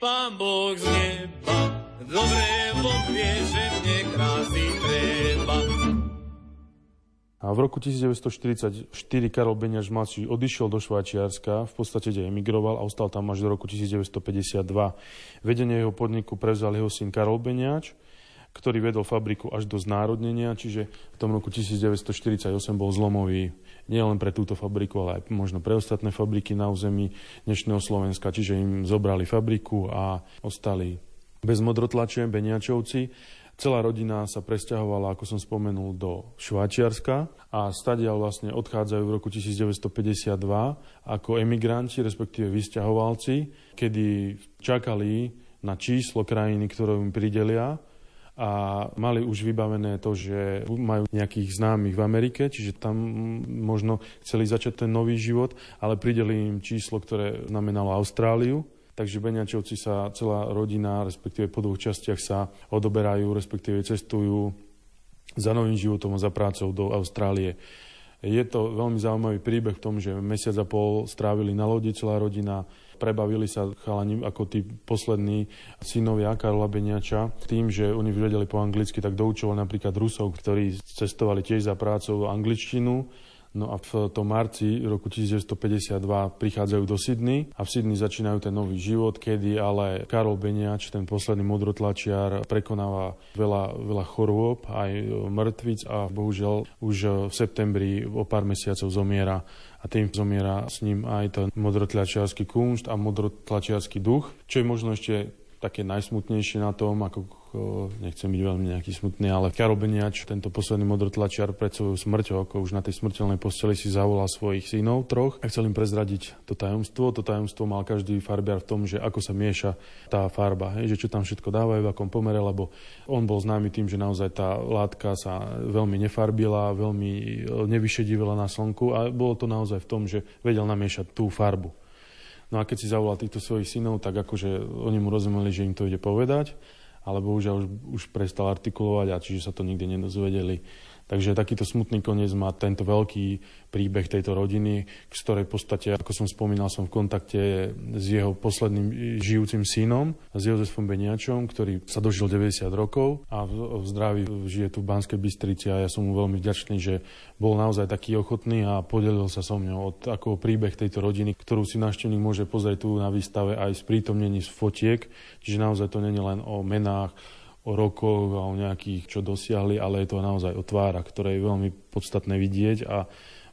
Speaker 6: pán Boh z neba, dobre on vie, že mne krásy treba.
Speaker 4: A v roku 1944 Karol Beňaš mladší odišiel do Švajčiarska, v podstate kde emigroval a ostal tam až do roku 1952. Vedenie jeho podniku prevzal jeho syn Karol Beňač, ktorý vedol fabriku až do znárodnenia, čiže v tom roku 1948 bol zlomový nielen pre túto fabriku, ale aj možno pre ostatné fabriky na území dnešného Slovenska. Čiže im zobrali fabriku a ostali bez modrotlače, Beniačovci. Celá rodina sa presťahovala, ako som spomenul, do Švajčiarska a stadiaľ vlastne odchádzajú v roku 1952 ako emigranti, respektíve vysťahovalci, kedy čakali na číslo krajiny, ktorú im pridelia a mali už vybavené to, že majú nejakých známych v Amerike, čiže tam možno chceli začať ten nový život, ale prideli im číslo, ktoré znamenalo Austráliu. Takže Beňačovci sa celá rodina, respektíve po dvoch častiach sa odoberajú, respektíve cestujú za novým životom a za prácou do Austrálie. Je to veľmi zaujímavý príbeh v tom, že mesiac a pol strávili na lodi celá rodina, prebavili sa chalani ako tí poslední synovia Karola Beniača tým, že oni vedeli po anglicky, tak doučovali napríklad Rusov, ktorí cestovali tiež za prácou angličtinu. No a v tom marci roku 1952 prichádzajú do Sydney a v Sydney začínajú ten nový život, kedy ale Karol Beniač, ten posledný modrotlačiar, prekonáva veľa, veľa chorôb, aj mŕtvic a bohužiaľ už v septembri o pár mesiacov zomiera a tým zomiera s ním aj ten modrotlačiarský kunšt a modrotlačiarský duch, čo je možno ešte také najsmutnejšie na tom, ako nechcem byť veľmi nejaký smutný, ale Karol Beniač, tento posledný modrotlačiar pred svojou smrťou, ako už na tej smrteľnej posteli si zavolal svojich synov troch a chcel im prezradiť to tajomstvo. To tajomstvo mal každý farbiar v tom, že ako sa mieša tá farba, hej, že čo tam všetko dávajú, v akom pomere, lebo on bol známy tým, že naozaj tá látka sa veľmi nefarbila, veľmi nevyšedivila na slnku a bolo to naozaj v tom, že vedel namiešať tú farbu. No a keď si zavolal týchto svojich synov, tak akože oni mu rozumeli, že im to ide povedať ale bohužiaľ už, už prestal artikulovať a čiže sa to nikdy nedozvedeli. Takže takýto smutný koniec má tento veľký príbeh tejto rodiny, z ktorej podstate, ako som spomínal, som v kontakte s jeho posledným žijúcim synom, s Jozefom Beniačom, ktorý sa dožil 90 rokov a v, zdraví žije tu v Banskej Bystrici a ja som mu veľmi vďačný, že bol naozaj taký ochotný a podelil sa so mnou od ako príbeh tejto rodiny, ktorú si návštevník môže pozrieť tu na výstave aj z prítomnení z fotiek, čiže naozaj to není len o menách, o rokoch a o nejakých, čo dosiahli, ale je to naozaj o tvárach, ktoré je veľmi podstatné vidieť a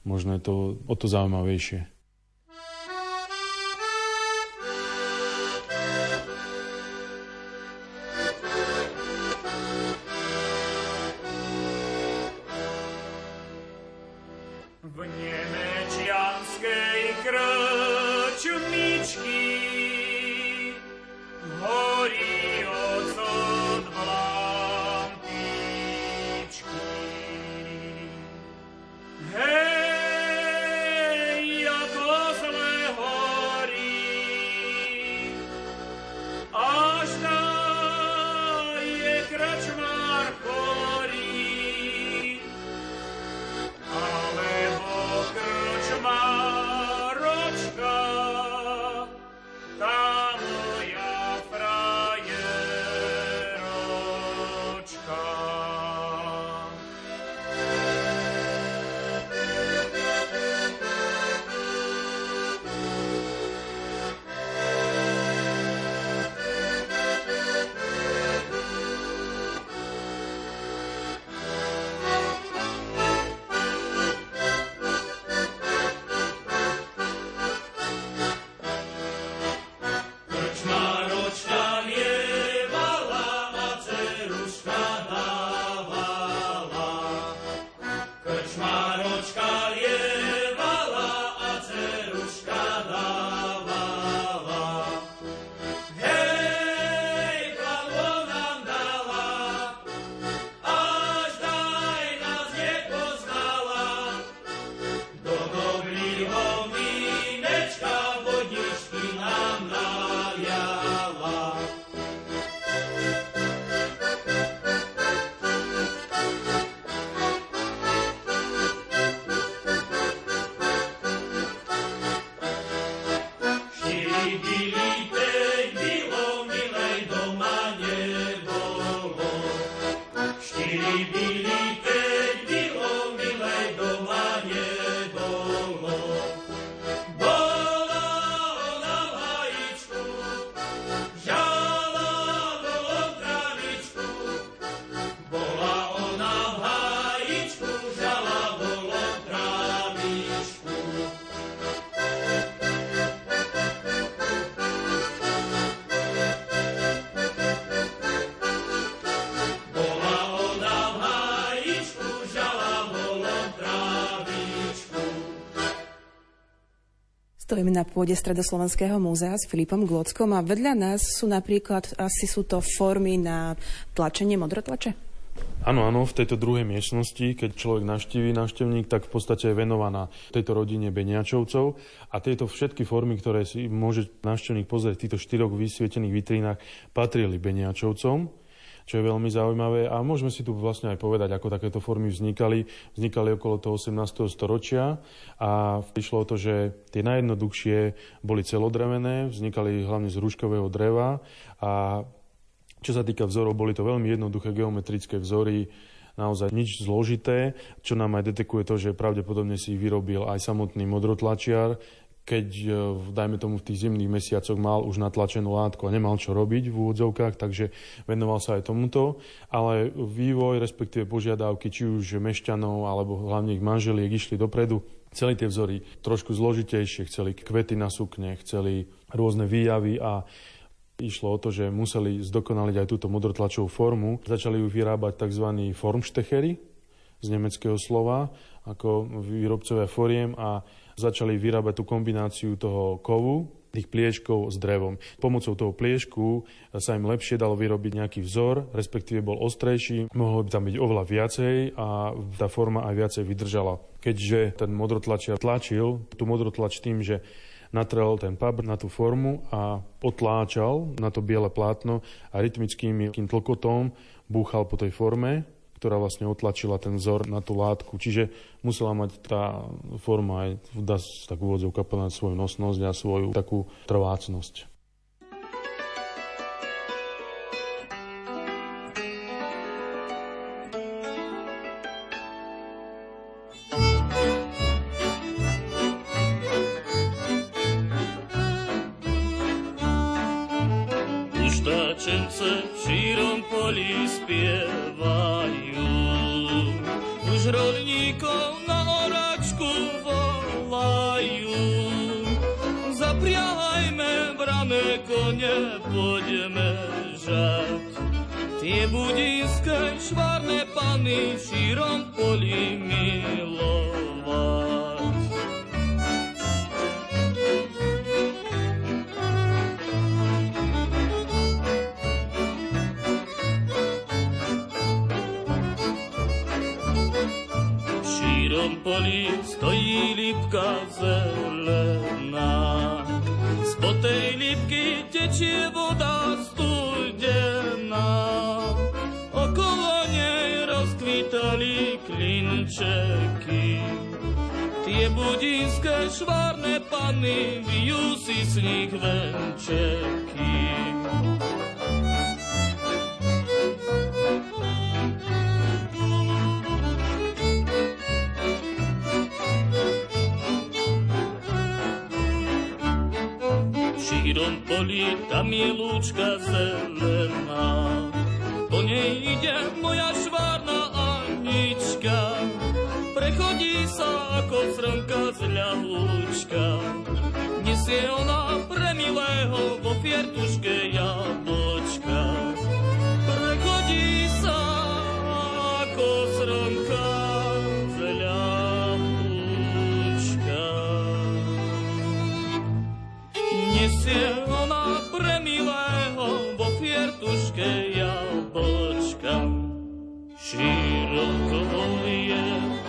Speaker 4: možno je to o to zaujímavejšie.
Speaker 5: Stojíme na pôde Stredoslovenského múzea s Filipom Glockom a vedľa nás sú napríklad, asi sú to formy na tlačenie modrotlače?
Speaker 4: Áno, áno, v tejto druhej miestnosti, keď človek navštíví návštevník, tak v podstate je venovaná tejto rodine Beniačovcov a tieto všetky formy, ktoré si môže návštevník pozrieť v týchto štyroch vysvietených vitrínach, patrili Beniačovcom čo je veľmi zaujímavé. A môžeme si tu vlastne aj povedať, ako takéto formy vznikali. Vznikali okolo toho 18. storočia a prišlo o to, že tie najjednoduchšie boli celodrevené, vznikali hlavne z rúškového dreva a čo sa týka vzorov, boli to veľmi jednoduché geometrické vzory, naozaj nič zložité, čo nám aj detekuje to, že pravdepodobne si ich vyrobil aj samotný modrotlačiar, keď, e, dajme tomu, v tých zimných mesiacoch mal už natlačenú látku a nemal čo robiť v úvodzovkách, takže venoval sa aj tomuto. Ale vývoj, respektíve požiadavky, či už mešťanov, alebo hlavne ich manželiek išli dopredu, Celé tie vzory trošku zložitejšie, chceli kvety na sukne, chceli rôzne výjavy a Išlo o to, že museli zdokonaliť aj túto modrotlačovú formu. Začali ju vyrábať tzv. formštechery z nemeckého slova, ako výrobcovia foriem a začali vyrábať tú kombináciu toho kovu, tých plieškov s drevom. Pomocou toho pliešku sa im lepšie dalo vyrobiť nejaký vzor, respektíve bol ostrejší, mohlo by tam byť oveľa viacej a tá forma aj viacej vydržala. Keďže ten modrotlačiar tlačil tú modrotlač tým, že natrel ten pabr na tú formu a otláčal na to biele plátno a rytmickým tlkotom búchal po tej forme ktorá vlastne otlačila ten vzor na tú látku. Čiže musela mať tá forma aj, dá tak úvodzov kapeláť svoju nosnosť a svoju takú trvácnosť.
Speaker 7: budinskej švárne pany širom poli milovať. Širom polí stojí lípka zelená, z potej lipki tečie voda z vinčeky. Tie budinské švárne panny, vijú si z nich venčeky. Širom polí, tam je lúčka zelená, po nej ide moja švárna високо Франка злягучка, Ніси вона премілего в офіртушки яблочка. Приході сако Франка злягучка. Ніси вона премілего в офіртушки яблочка. Широко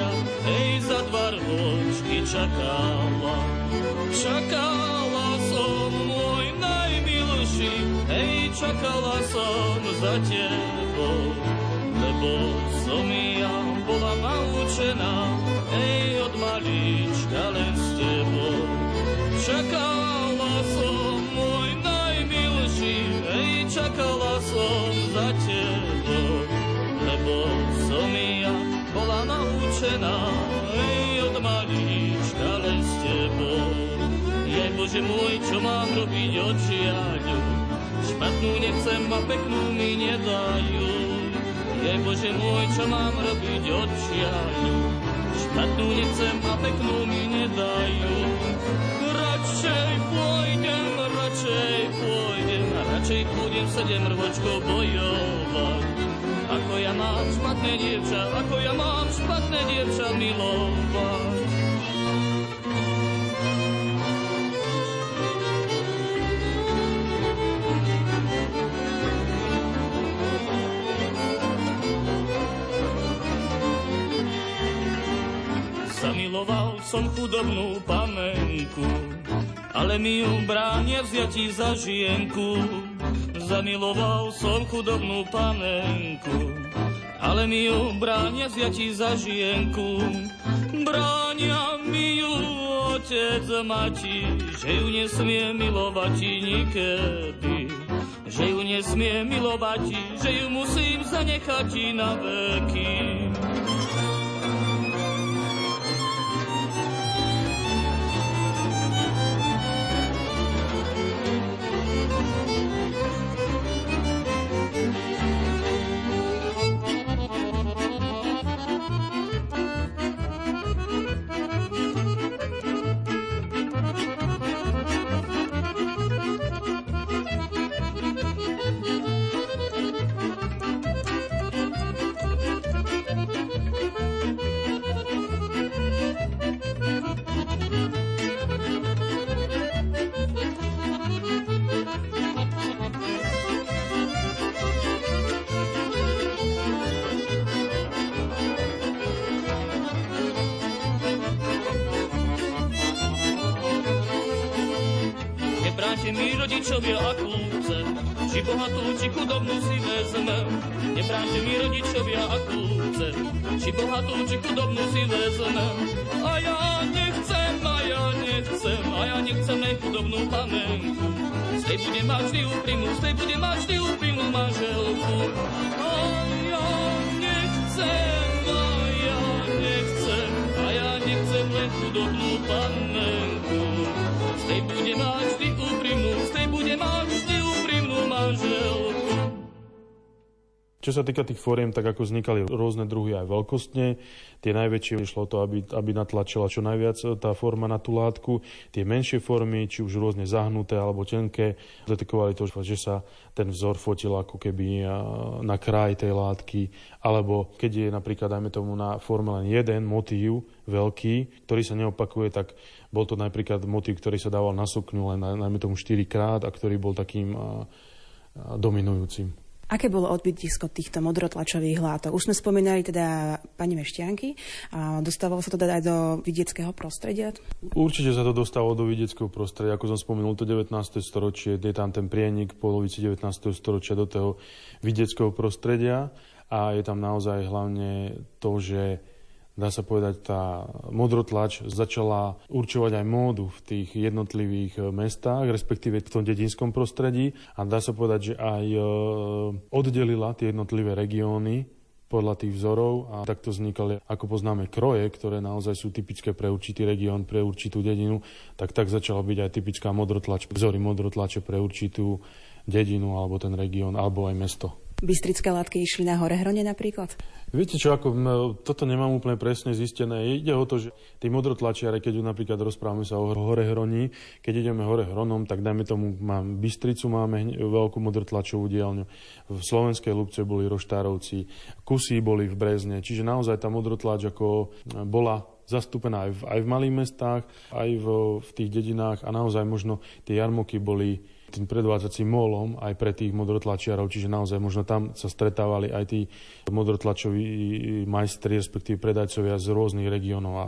Speaker 7: najmilejšia, ej, za dva ročky čakala. Čakala som, môj najmilší, ej, čakala som za tebou, lebo som ja bola naučená, ej, od malička len s tebou. Čakala naučená, ej, od malička len s tebou. Jej Bože môj, čo mám robiť očiaľu, špatnú nechcem a peknú mi nedajú. Jej Bože môj, čo mám robiť očiaľu, špatnú nechcem a peknú mi nedajú. Radšej pôjdem, radšej pôjdem, radšej pôjdem sedem rvočkov bojovať. Ako ja mám špatné dievča, ako ja mám špatné dievča milovať. Zamiloval som chudobnú panenku, ale mi ju bránia vziati za žienku. Zamiloval som chudobnú panenku, ale mi ju bránia vziati za žienku. Bránia mi ju otec a mati, že ju nesmie milovať nikedy. Že ju nesmie milovať, že ju musím zanechať na veky. Rodičovia a kľúce, či bohatú, či chudobnú si vezmem. Nebráte mi rodičovia a kľúce, či bohatú, či chudobnú si vezmem. A ja nechcem, a ja nechcem, a ja nechcem nej chudobnú panenku. Z tej bude mať vždy úprimnú, z tej bude mať vždy úprimnú manželku. A ja nechcem, a ja nechcem, a ja nechcem len chudobnú panenku. Z tej bude mať vždy bude mať
Speaker 4: Čo sa týka tých fóriem, tak ako vznikali rôzne druhy aj veľkostne, tie najväčšie išlo to, aby, aby natlačila čo najviac tá forma na tú látku. Tie menšie formy, či už rôzne zahnuté alebo tenké, detekovali to, že sa ten vzor fotil ako keby na kraj tej látky, alebo keď je napríklad, dajme tomu, na forme len jeden motív veľký, ktorý sa neopakuje, tak bol to napríklad motív, ktorý sa dával na sukňu len, najmä tomu 4 krát a ktorý bol takým dominujúcim.
Speaker 5: Aké bolo odbytisko týchto modrotlačových látok? Už sme spomínali teda pani Mešťanky. A dostávalo sa to teda aj do vidieckého prostredia?
Speaker 4: Určite sa to dostalo do vidieckého prostredia. Ako som spomenul, to 19. storočie, je tam ten prienik polovici 19. storočia do toho vidieckého prostredia a je tam naozaj hlavne to, že dá sa povedať, tá modrotlač začala určovať aj módu v tých jednotlivých mestách, respektíve v tom dedinskom prostredí. A dá sa povedať, že aj oddelila tie jednotlivé regióny podľa tých vzorov. A takto vznikali, ako poznáme, kroje, ktoré naozaj sú typické pre určitý región, pre určitú dedinu, tak tak začala byť aj typická modrotlač, vzory modrotlače pre určitú dedinu alebo ten región, alebo aj mesto.
Speaker 8: Bystrické látky išli na hore hrone napríklad?
Speaker 4: Viete čo, ako, toto nemám úplne presne zistené. Ide o to, že tí modrotlačiare, keď napríklad rozprávame sa o hore hroní, keď ideme hore hronom, tak dajme tomu, mám Bystricu, máme veľkú modrotlačovú dielňu. V slovenskej Lubce boli roštárovci, kusy boli v Brezne, čiže naozaj tá modrotlač ako bola zastúpená aj v, aj v malých mestách, aj v, v tých dedinách a naozaj možno tie jarmoky boli tým predvádzacím molom aj pre tých modrotlačiarov, čiže naozaj možno tam sa stretávali aj tí modrotlačoví majstri, respektíve predajcovia z rôznych regiónov a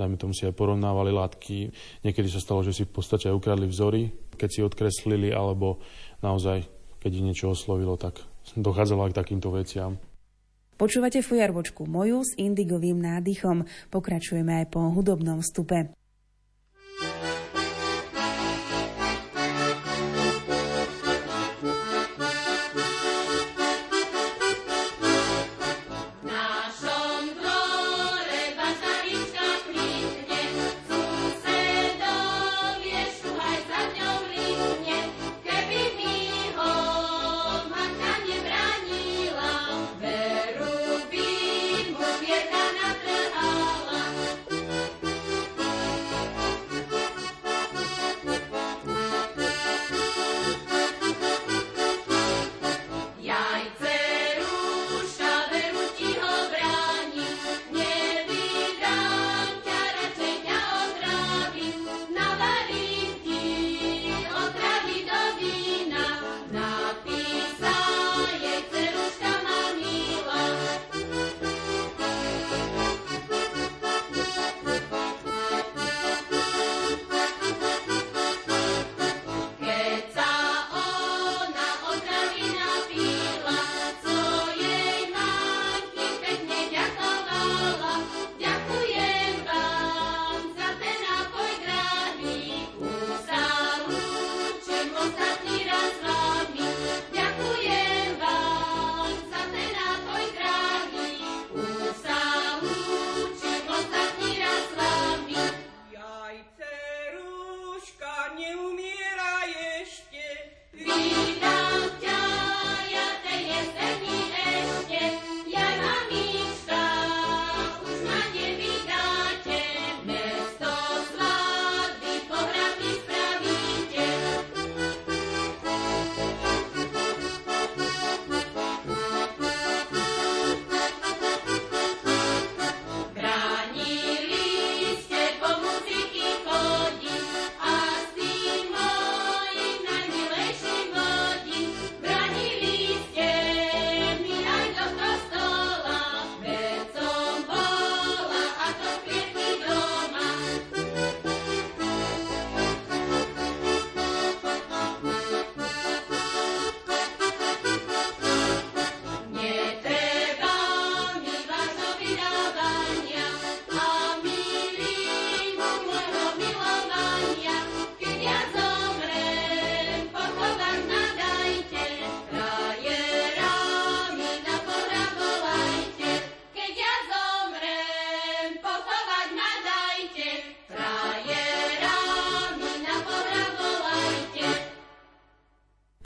Speaker 4: dajme tomu si aj porovnávali látky. Niekedy sa stalo, že si v podstate aj ukradli vzory, keď si odkreslili, alebo naozaj, keď ich niečo oslovilo, tak dochádzalo aj k takýmto veciam.
Speaker 8: Počúvate fujarvočku moju s indigovým nádychom. Pokračujeme aj po hudobnom vstupe.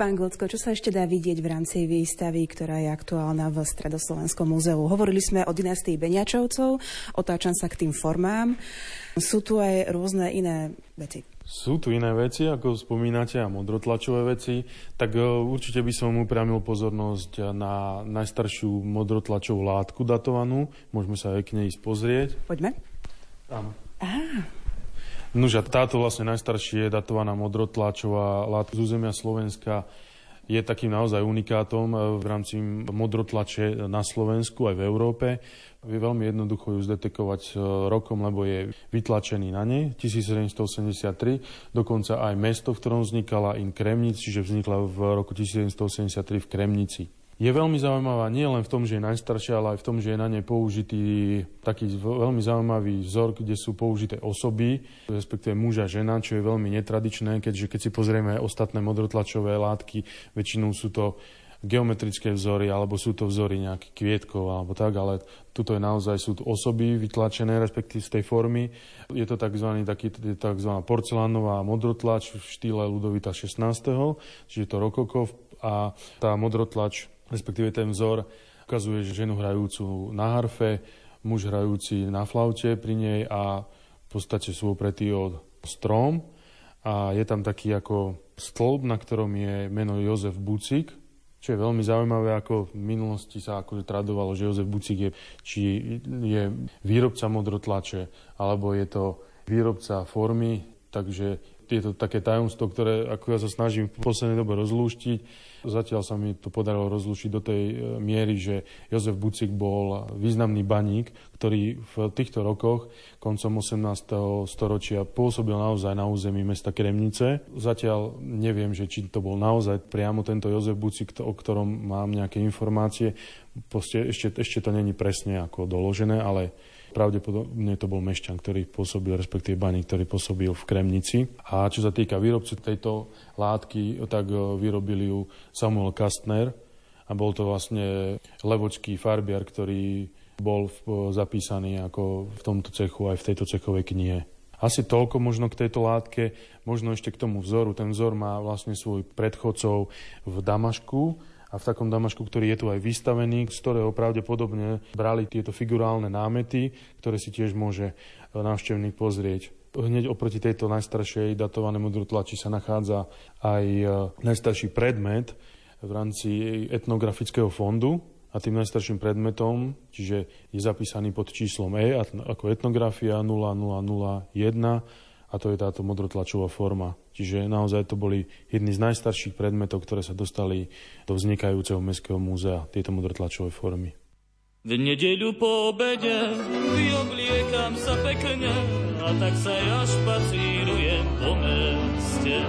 Speaker 8: Pán Glocko, čo sa ešte dá vidieť v rámci výstavy, ktorá je aktuálna v Stredoslovenskom múzeu? Hovorili sme o dynastii Beňačovcov, otáčam sa k tým formám. Sú tu aj rôzne iné veci.
Speaker 4: Sú tu iné veci, ako spomínate, a modrotlačové veci. Tak e, určite by som upriamil pozornosť na najstaršiu modrotlačovú látku datovanú. Môžeme sa aj k nej ísť pozrieť.
Speaker 8: Poďme.
Speaker 4: Tam. Á, Nože táto vlastne najstaršie datovaná modrotlačová látka z územia Slovenska je takým naozaj unikátom eh, v rámci modrotlače na Slovensku aj v Európe. Je veľmi jednoducho ju zdetekovať eh, rokom, lebo je vytlačený na nej 1783. Dokonca aj mesto, v ktorom vznikala in Kremnic, čiže vznikla v roku 1783 v Kremnici. Je veľmi zaujímavá nie len v tom, že je najstaršia, ale aj v tom, že je na nej použitý taký veľmi zaujímavý vzor, kde sú použité osoby, respektíve muža a žena, čo je veľmi netradičné, keďže keď si pozrieme ostatné modrotlačové látky, väčšinou sú to geometrické vzory, alebo sú to vzory nejakých kvietkov, alebo tak, ale tuto je naozaj, sú tu osoby vytlačené, respektíve z tej formy. Je to tzv. Taký, tzv. porcelánová modrotlač v štýle Ludovita 16. Čiže to rokoko a tá modrotlač, respektíve ten vzor, ukazuje ženu hrajúcu na harfe, muž hrajúci na flaute pri nej a v podstate sú opretí od strom. A je tam taký ako stĺp, na ktorom je meno Jozef Bucik, čo je veľmi zaujímavé, ako v minulosti sa akože tradovalo, že Jozef Bucik je, či je výrobca modrotlače, alebo je to výrobca formy, takže je to také tajomstvo, ktoré ako ja sa snažím v poslednej dobe rozlúštiť. Zatiaľ sa mi to podarilo rozlúčiť do tej e, miery, že Jozef Bucik bol významný baník, ktorý v týchto rokoch, koncom 18. storočia, pôsobil naozaj na území mesta Kremnice. Zatiaľ neviem, že či to bol naozaj priamo tento Jozef Bucik, o ktorom mám nejaké informácie. Proste ešte, ešte to není presne ako doložené, ale Pravdepodobne to bol mešťan, ktorý pôsobil, respektíve baník, ktorý pôsobil v Kremnici. A čo sa týka výrobcu tejto látky, tak e, vyrobili ju Samuel Kastner a bol to vlastne levočský farbiar, ktorý bol e, zapísaný ako v tomto cechu aj v tejto cechovej knihe. Asi toľko možno k tejto látke, možno ešte k tomu vzoru. Ten vzor má vlastne svoj predchodcov v Damašku, a v takom Damašku, ktorý je tu aj vystavený, z ktorého pravdepodobne brali tieto figurálne námety, ktoré si tiež môže e, návštevník pozrieť. Hneď oproti tejto najstaršej datovanej modrotlači sa nachádza aj e, najstarší predmet v rámci etnografického fondu, a tým najstarším predmetom, čiže je zapísaný pod číslom E ako etnografia 0001 a to je táto modrotlačová forma. Čiže naozaj to boli jedny z najstarších predmetov, ktoré sa dostali do vznikajúceho Mestského múzea, tieto modrotlačové formy.
Speaker 7: V nedeľu po obede vyobliekam sa pekne a tak sa ja špacírujem po meste.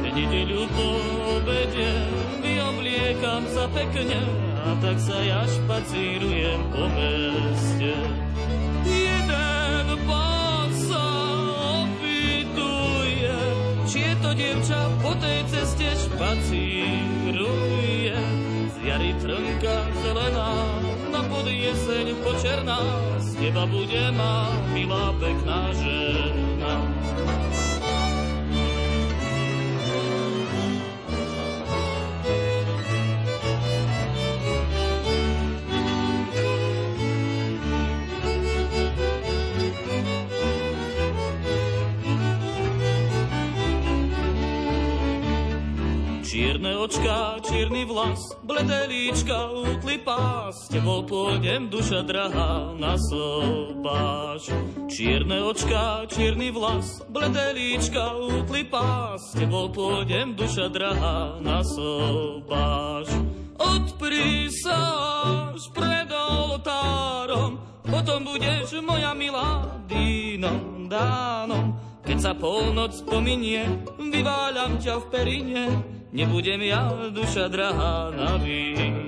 Speaker 7: V nedeľu po obede vyobliekam sa pekne a tak sa ja špacírujem po meste. To dievča po tej ceste špacíruje. Z jary trnka zelená, na pod jeseň počerná, z neba bude má milá pekná žena. Očka, čierny vlas, bledé líčka, útly pás, tebou pôjdem, duša drahá, na sobáš. Čierne očka, čierny vlas, bledé líčka, útly pás, tebou pôjdem, duša drahá, na sobáš. Odprí sa až pred oltárom, potom budeš moja milá dýnom, dánom. Keď sa polnoc pominie, vyváľam ťa v perine, nebudem ja duša drahá na víne.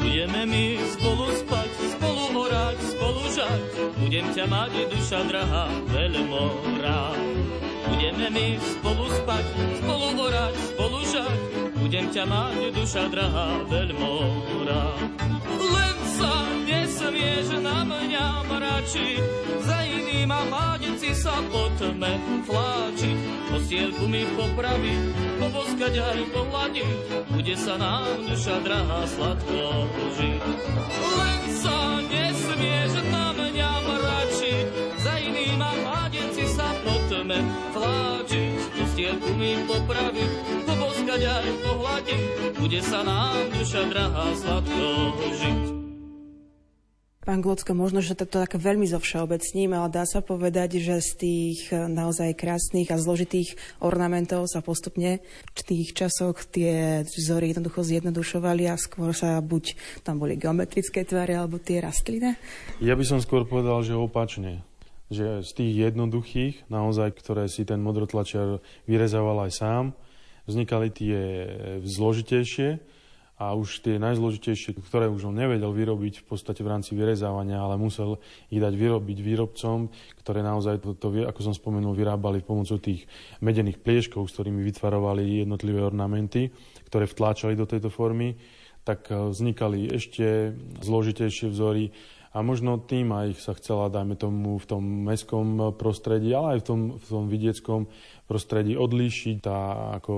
Speaker 7: Budeme my spolu spať, spolu horať, spolu žať, budem ťa mať, duša drahá, veľmi rád. Budeme my spolu spať, spolu horať, spolu žať, budem ťa mať, duša drahá, veľmora. Len sa nesmieš na mňa mračiť, za iným a mládenci sa po tme fláčiť. Postielku mi popraví, poboskať aj pohľadiť, bude sa nám duša drahá sladko žiť. Len sa nesmieš na mňa mračiť, za iným a mládenci sa po tme. Postielku mi popraviť, poboskať aj pohľadiť, bude sa nám duša drahá sladko žiť.
Speaker 5: Pán Glocko, možno, že to tak veľmi zo všeobecním, ale dá sa povedať, že z tých eh, naozaj krásnych a zložitých ornamentov sa postupne v tých časoch tie vzory jednoducho zjednodušovali a skôr sa buď tam boli geometrické tvary alebo tie rastlinné?
Speaker 4: Ja by som skôr povedal, že opačne. Že z tých jednoduchých, naozaj, ktoré si ten modrotlačiar vyrezával aj sám, vznikali tie zložitejšie, a už tie najzložitejšie, ktoré už on nevedel vyrobiť v podstate v rámci vyrezávania, ale musel ich dať vyrobiť výrobcom, ktoré naozaj to, to ako som spomenul, vyrábali pomocou tých medených plieškov, s ktorými vytvarovali jednotlivé ornamenty, ktoré vtláčali do tejto formy, tak e, vznikali ešte zložitejšie vzory a možno tým aj sa chcela, dajme tomu, v tom mestskom prostredí, ale aj v tom, v tom vidieckom prostredí odlíšiť tá ako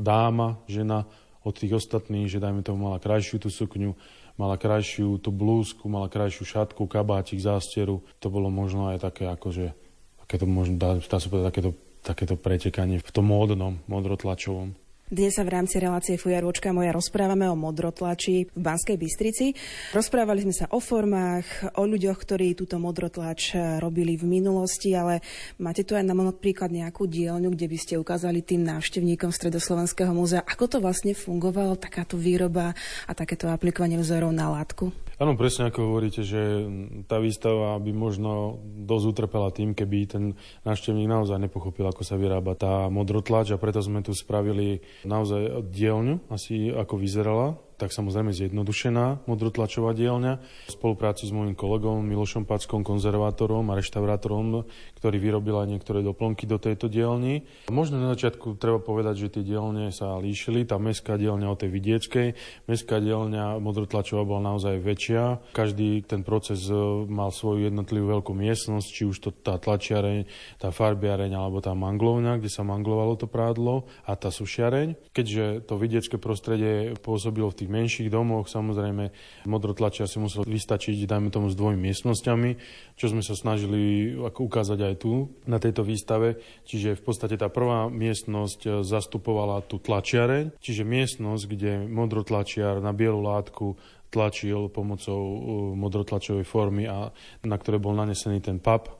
Speaker 4: dáma, žena od tých ostatných, že dajme tomu mala krajšiu tú sukňu, mala krajšiu tú blúzku, mala krajšiu šatku, kabátik, zásteru. To bolo možno aj také akože, takéto, možno, dá, dá sa povedať, takéto, takéto pretekanie v tom módnom, modrotlačovom.
Speaker 5: Dnes sa v rámci relácie Fujarôčka moja rozprávame o modrotlači v Banskej Bystrici. Rozprávali sme sa o formách, o ľuďoch, ktorí túto modrotlač robili v minulosti, ale máte tu aj na príklad nejakú dielňu, kde by ste ukázali tým návštevníkom Stredoslovenského múzea, ako to vlastne fungovalo, takáto výroba a takéto aplikovanie vzorov na látku?
Speaker 4: Áno, presne ako hovoríte, že tá výstava by možno dosť utrpela tým, keby ten návštevník naozaj nepochopil, ako sa vyrába tá modrotlač a preto sme tu spravili naozaj dielňu, asi ako vyzerala tak samozrejme zjednodušená modrotlačová dielňa. V spolupráci s môjim kolegom Milošom Packom, konzervátorom a reštaurátorom, ktorý vyrobil aj niektoré doplnky do tejto dielni. Možno na začiatku treba povedať, že tie dielne sa líšili. Tá mestská dielňa od tej vidieckej. Mestská dielňa modrotlačová bola naozaj väčšia. Každý ten proces e, mal svoju jednotlivú veľkú miestnosť, či už to tá tlačiareň, tá farbiareň alebo tá manglovňa, kde sa manglovalo to prádlo a tá sušiareň. Keďže to vidiecké prostredie pôsobilo v tých menších domoch. Samozrejme modrotlačia si musel vystačiť, dajme tomu, s dvomi miestnosťami, čo sme sa snažili ako ukázať aj tu na tejto výstave. Čiže v podstate tá prvá miestnosť eh, zastupovala tú tlačiareň, čiže miestnosť, kde modrotlačiar na bielu látku tlačil pomocou eh, modrotlačovej formy a na ktoré bol nanesený ten pap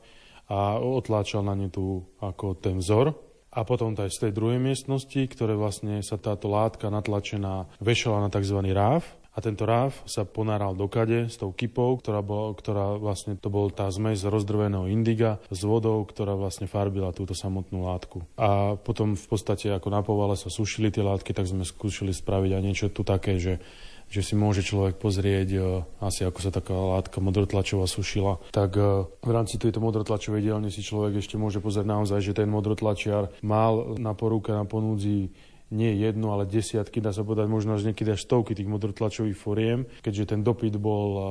Speaker 4: a otláčal na ňu tu ako ten vzor a potom aj z tej druhej miestnosti, ktoré vlastne sa táto látka natlačená vešala na tzv. ráv. A tento ráv sa ponáral do kade s tou kypou, ktorá, bola, ktorá vlastne to bol tá zmes rozdrveného indiga s vodou, ktorá vlastne farbila túto samotnú látku. A potom v podstate ako na povale sa sušili tie látky, tak sme skúšali spraviť aj niečo tu také, že že si môže človek pozrieť e, asi ako sa taká látka modrotlačová sušila. Tak e, v rámci tejto modrotlačovej dielne si človek ešte môže pozrieť naozaj, že ten modrotlačiar mal na poruke na ponúdzi nie jednu, ale desiatky, dá sa povedať možno až niekedy až stovky tých modrotlačových foriem, keďže ten dopyt bol e,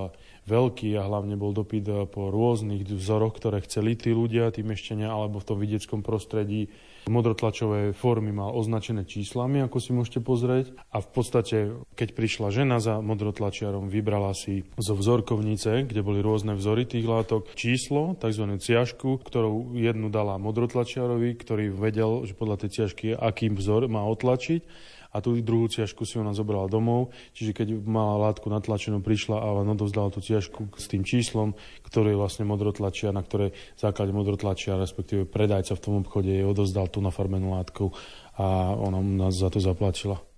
Speaker 4: veľký a hlavne bol dopyt po rôznych vzoroch, ktoré chceli tí ľudia, tí mešťania, alebo v tom vidieckom prostredí modrotlačové formy mal označené číslami, ako si môžete pozrieť. A v podstate, keď prišla žena za modrotlačiarom, vybrala si zo vzorkovnice, kde boli rôzne vzory tých látok, číslo, tzv. ciažku, ktorú jednu dala modrotlačiarovi, ktorý vedel, že podľa tej ciažky akým vzor má otlačiť a tú druhú ciažku si ona zobrala domov, čiže keď mala látku natlačenú, prišla a len odovzdala tú ciažku s tým číslom, ktoré vlastne modrotlačia, na ktorej základe modrotlačia, respektíve predajca v tom obchode jej odovzdal tú nafarbenú látku a ona nás za to zaplatila.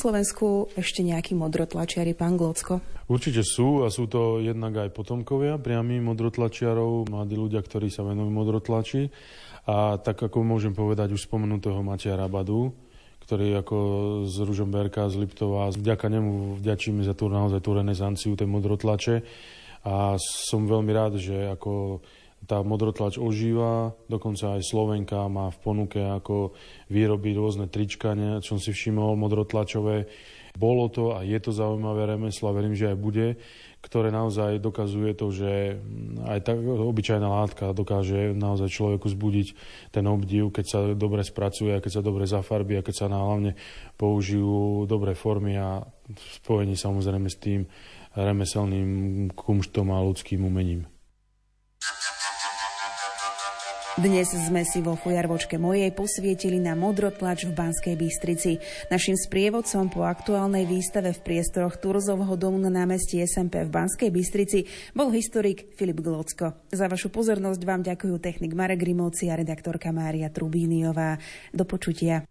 Speaker 8: Slovensku ešte nejakí modrotlačiari, pán Glocko?
Speaker 4: Určite sú a sú to jednak aj potomkovia priami modrotlačiarov, mladí ľudia, ktorí sa venujú modrotlači. A tak ako môžem povedať už spomenutého Matia Rabadu, ktorý ako z Ružomberka, z Liptova, vďaka nemu vďačíme za tú naozaj tú renesanciu tej modrotlače. A som veľmi rád, že ako tá modrotlač ožíva, dokonca aj Slovenka má v ponuke ako výroby rôzne trička, ne, čo som si všimol, modrotlačové. Bolo to a je to zaujímavé remeslo a verím, že aj bude, ktoré naozaj dokazuje to, že aj tá obyčajná látka dokáže naozaj človeku zbudiť ten obdiv, keď sa dobre spracuje, keď sa dobre zafarbí a keď sa hlavne použijú dobré formy a spojení samozrejme s tým remeselným kumštom a ľudským umením.
Speaker 8: Dnes sme si vo fujarvočke mojej posvietili na modrotlač v Banskej Bystrici. Našim sprievodcom po aktuálnej výstave v priestoroch Turzovho domu na námestí SMP v Banskej Bystrici bol historik Filip Glocko. Za vašu pozornosť vám ďakujú technik Marek Grimovci a redaktorka Mária Trubíniová. Do počutia.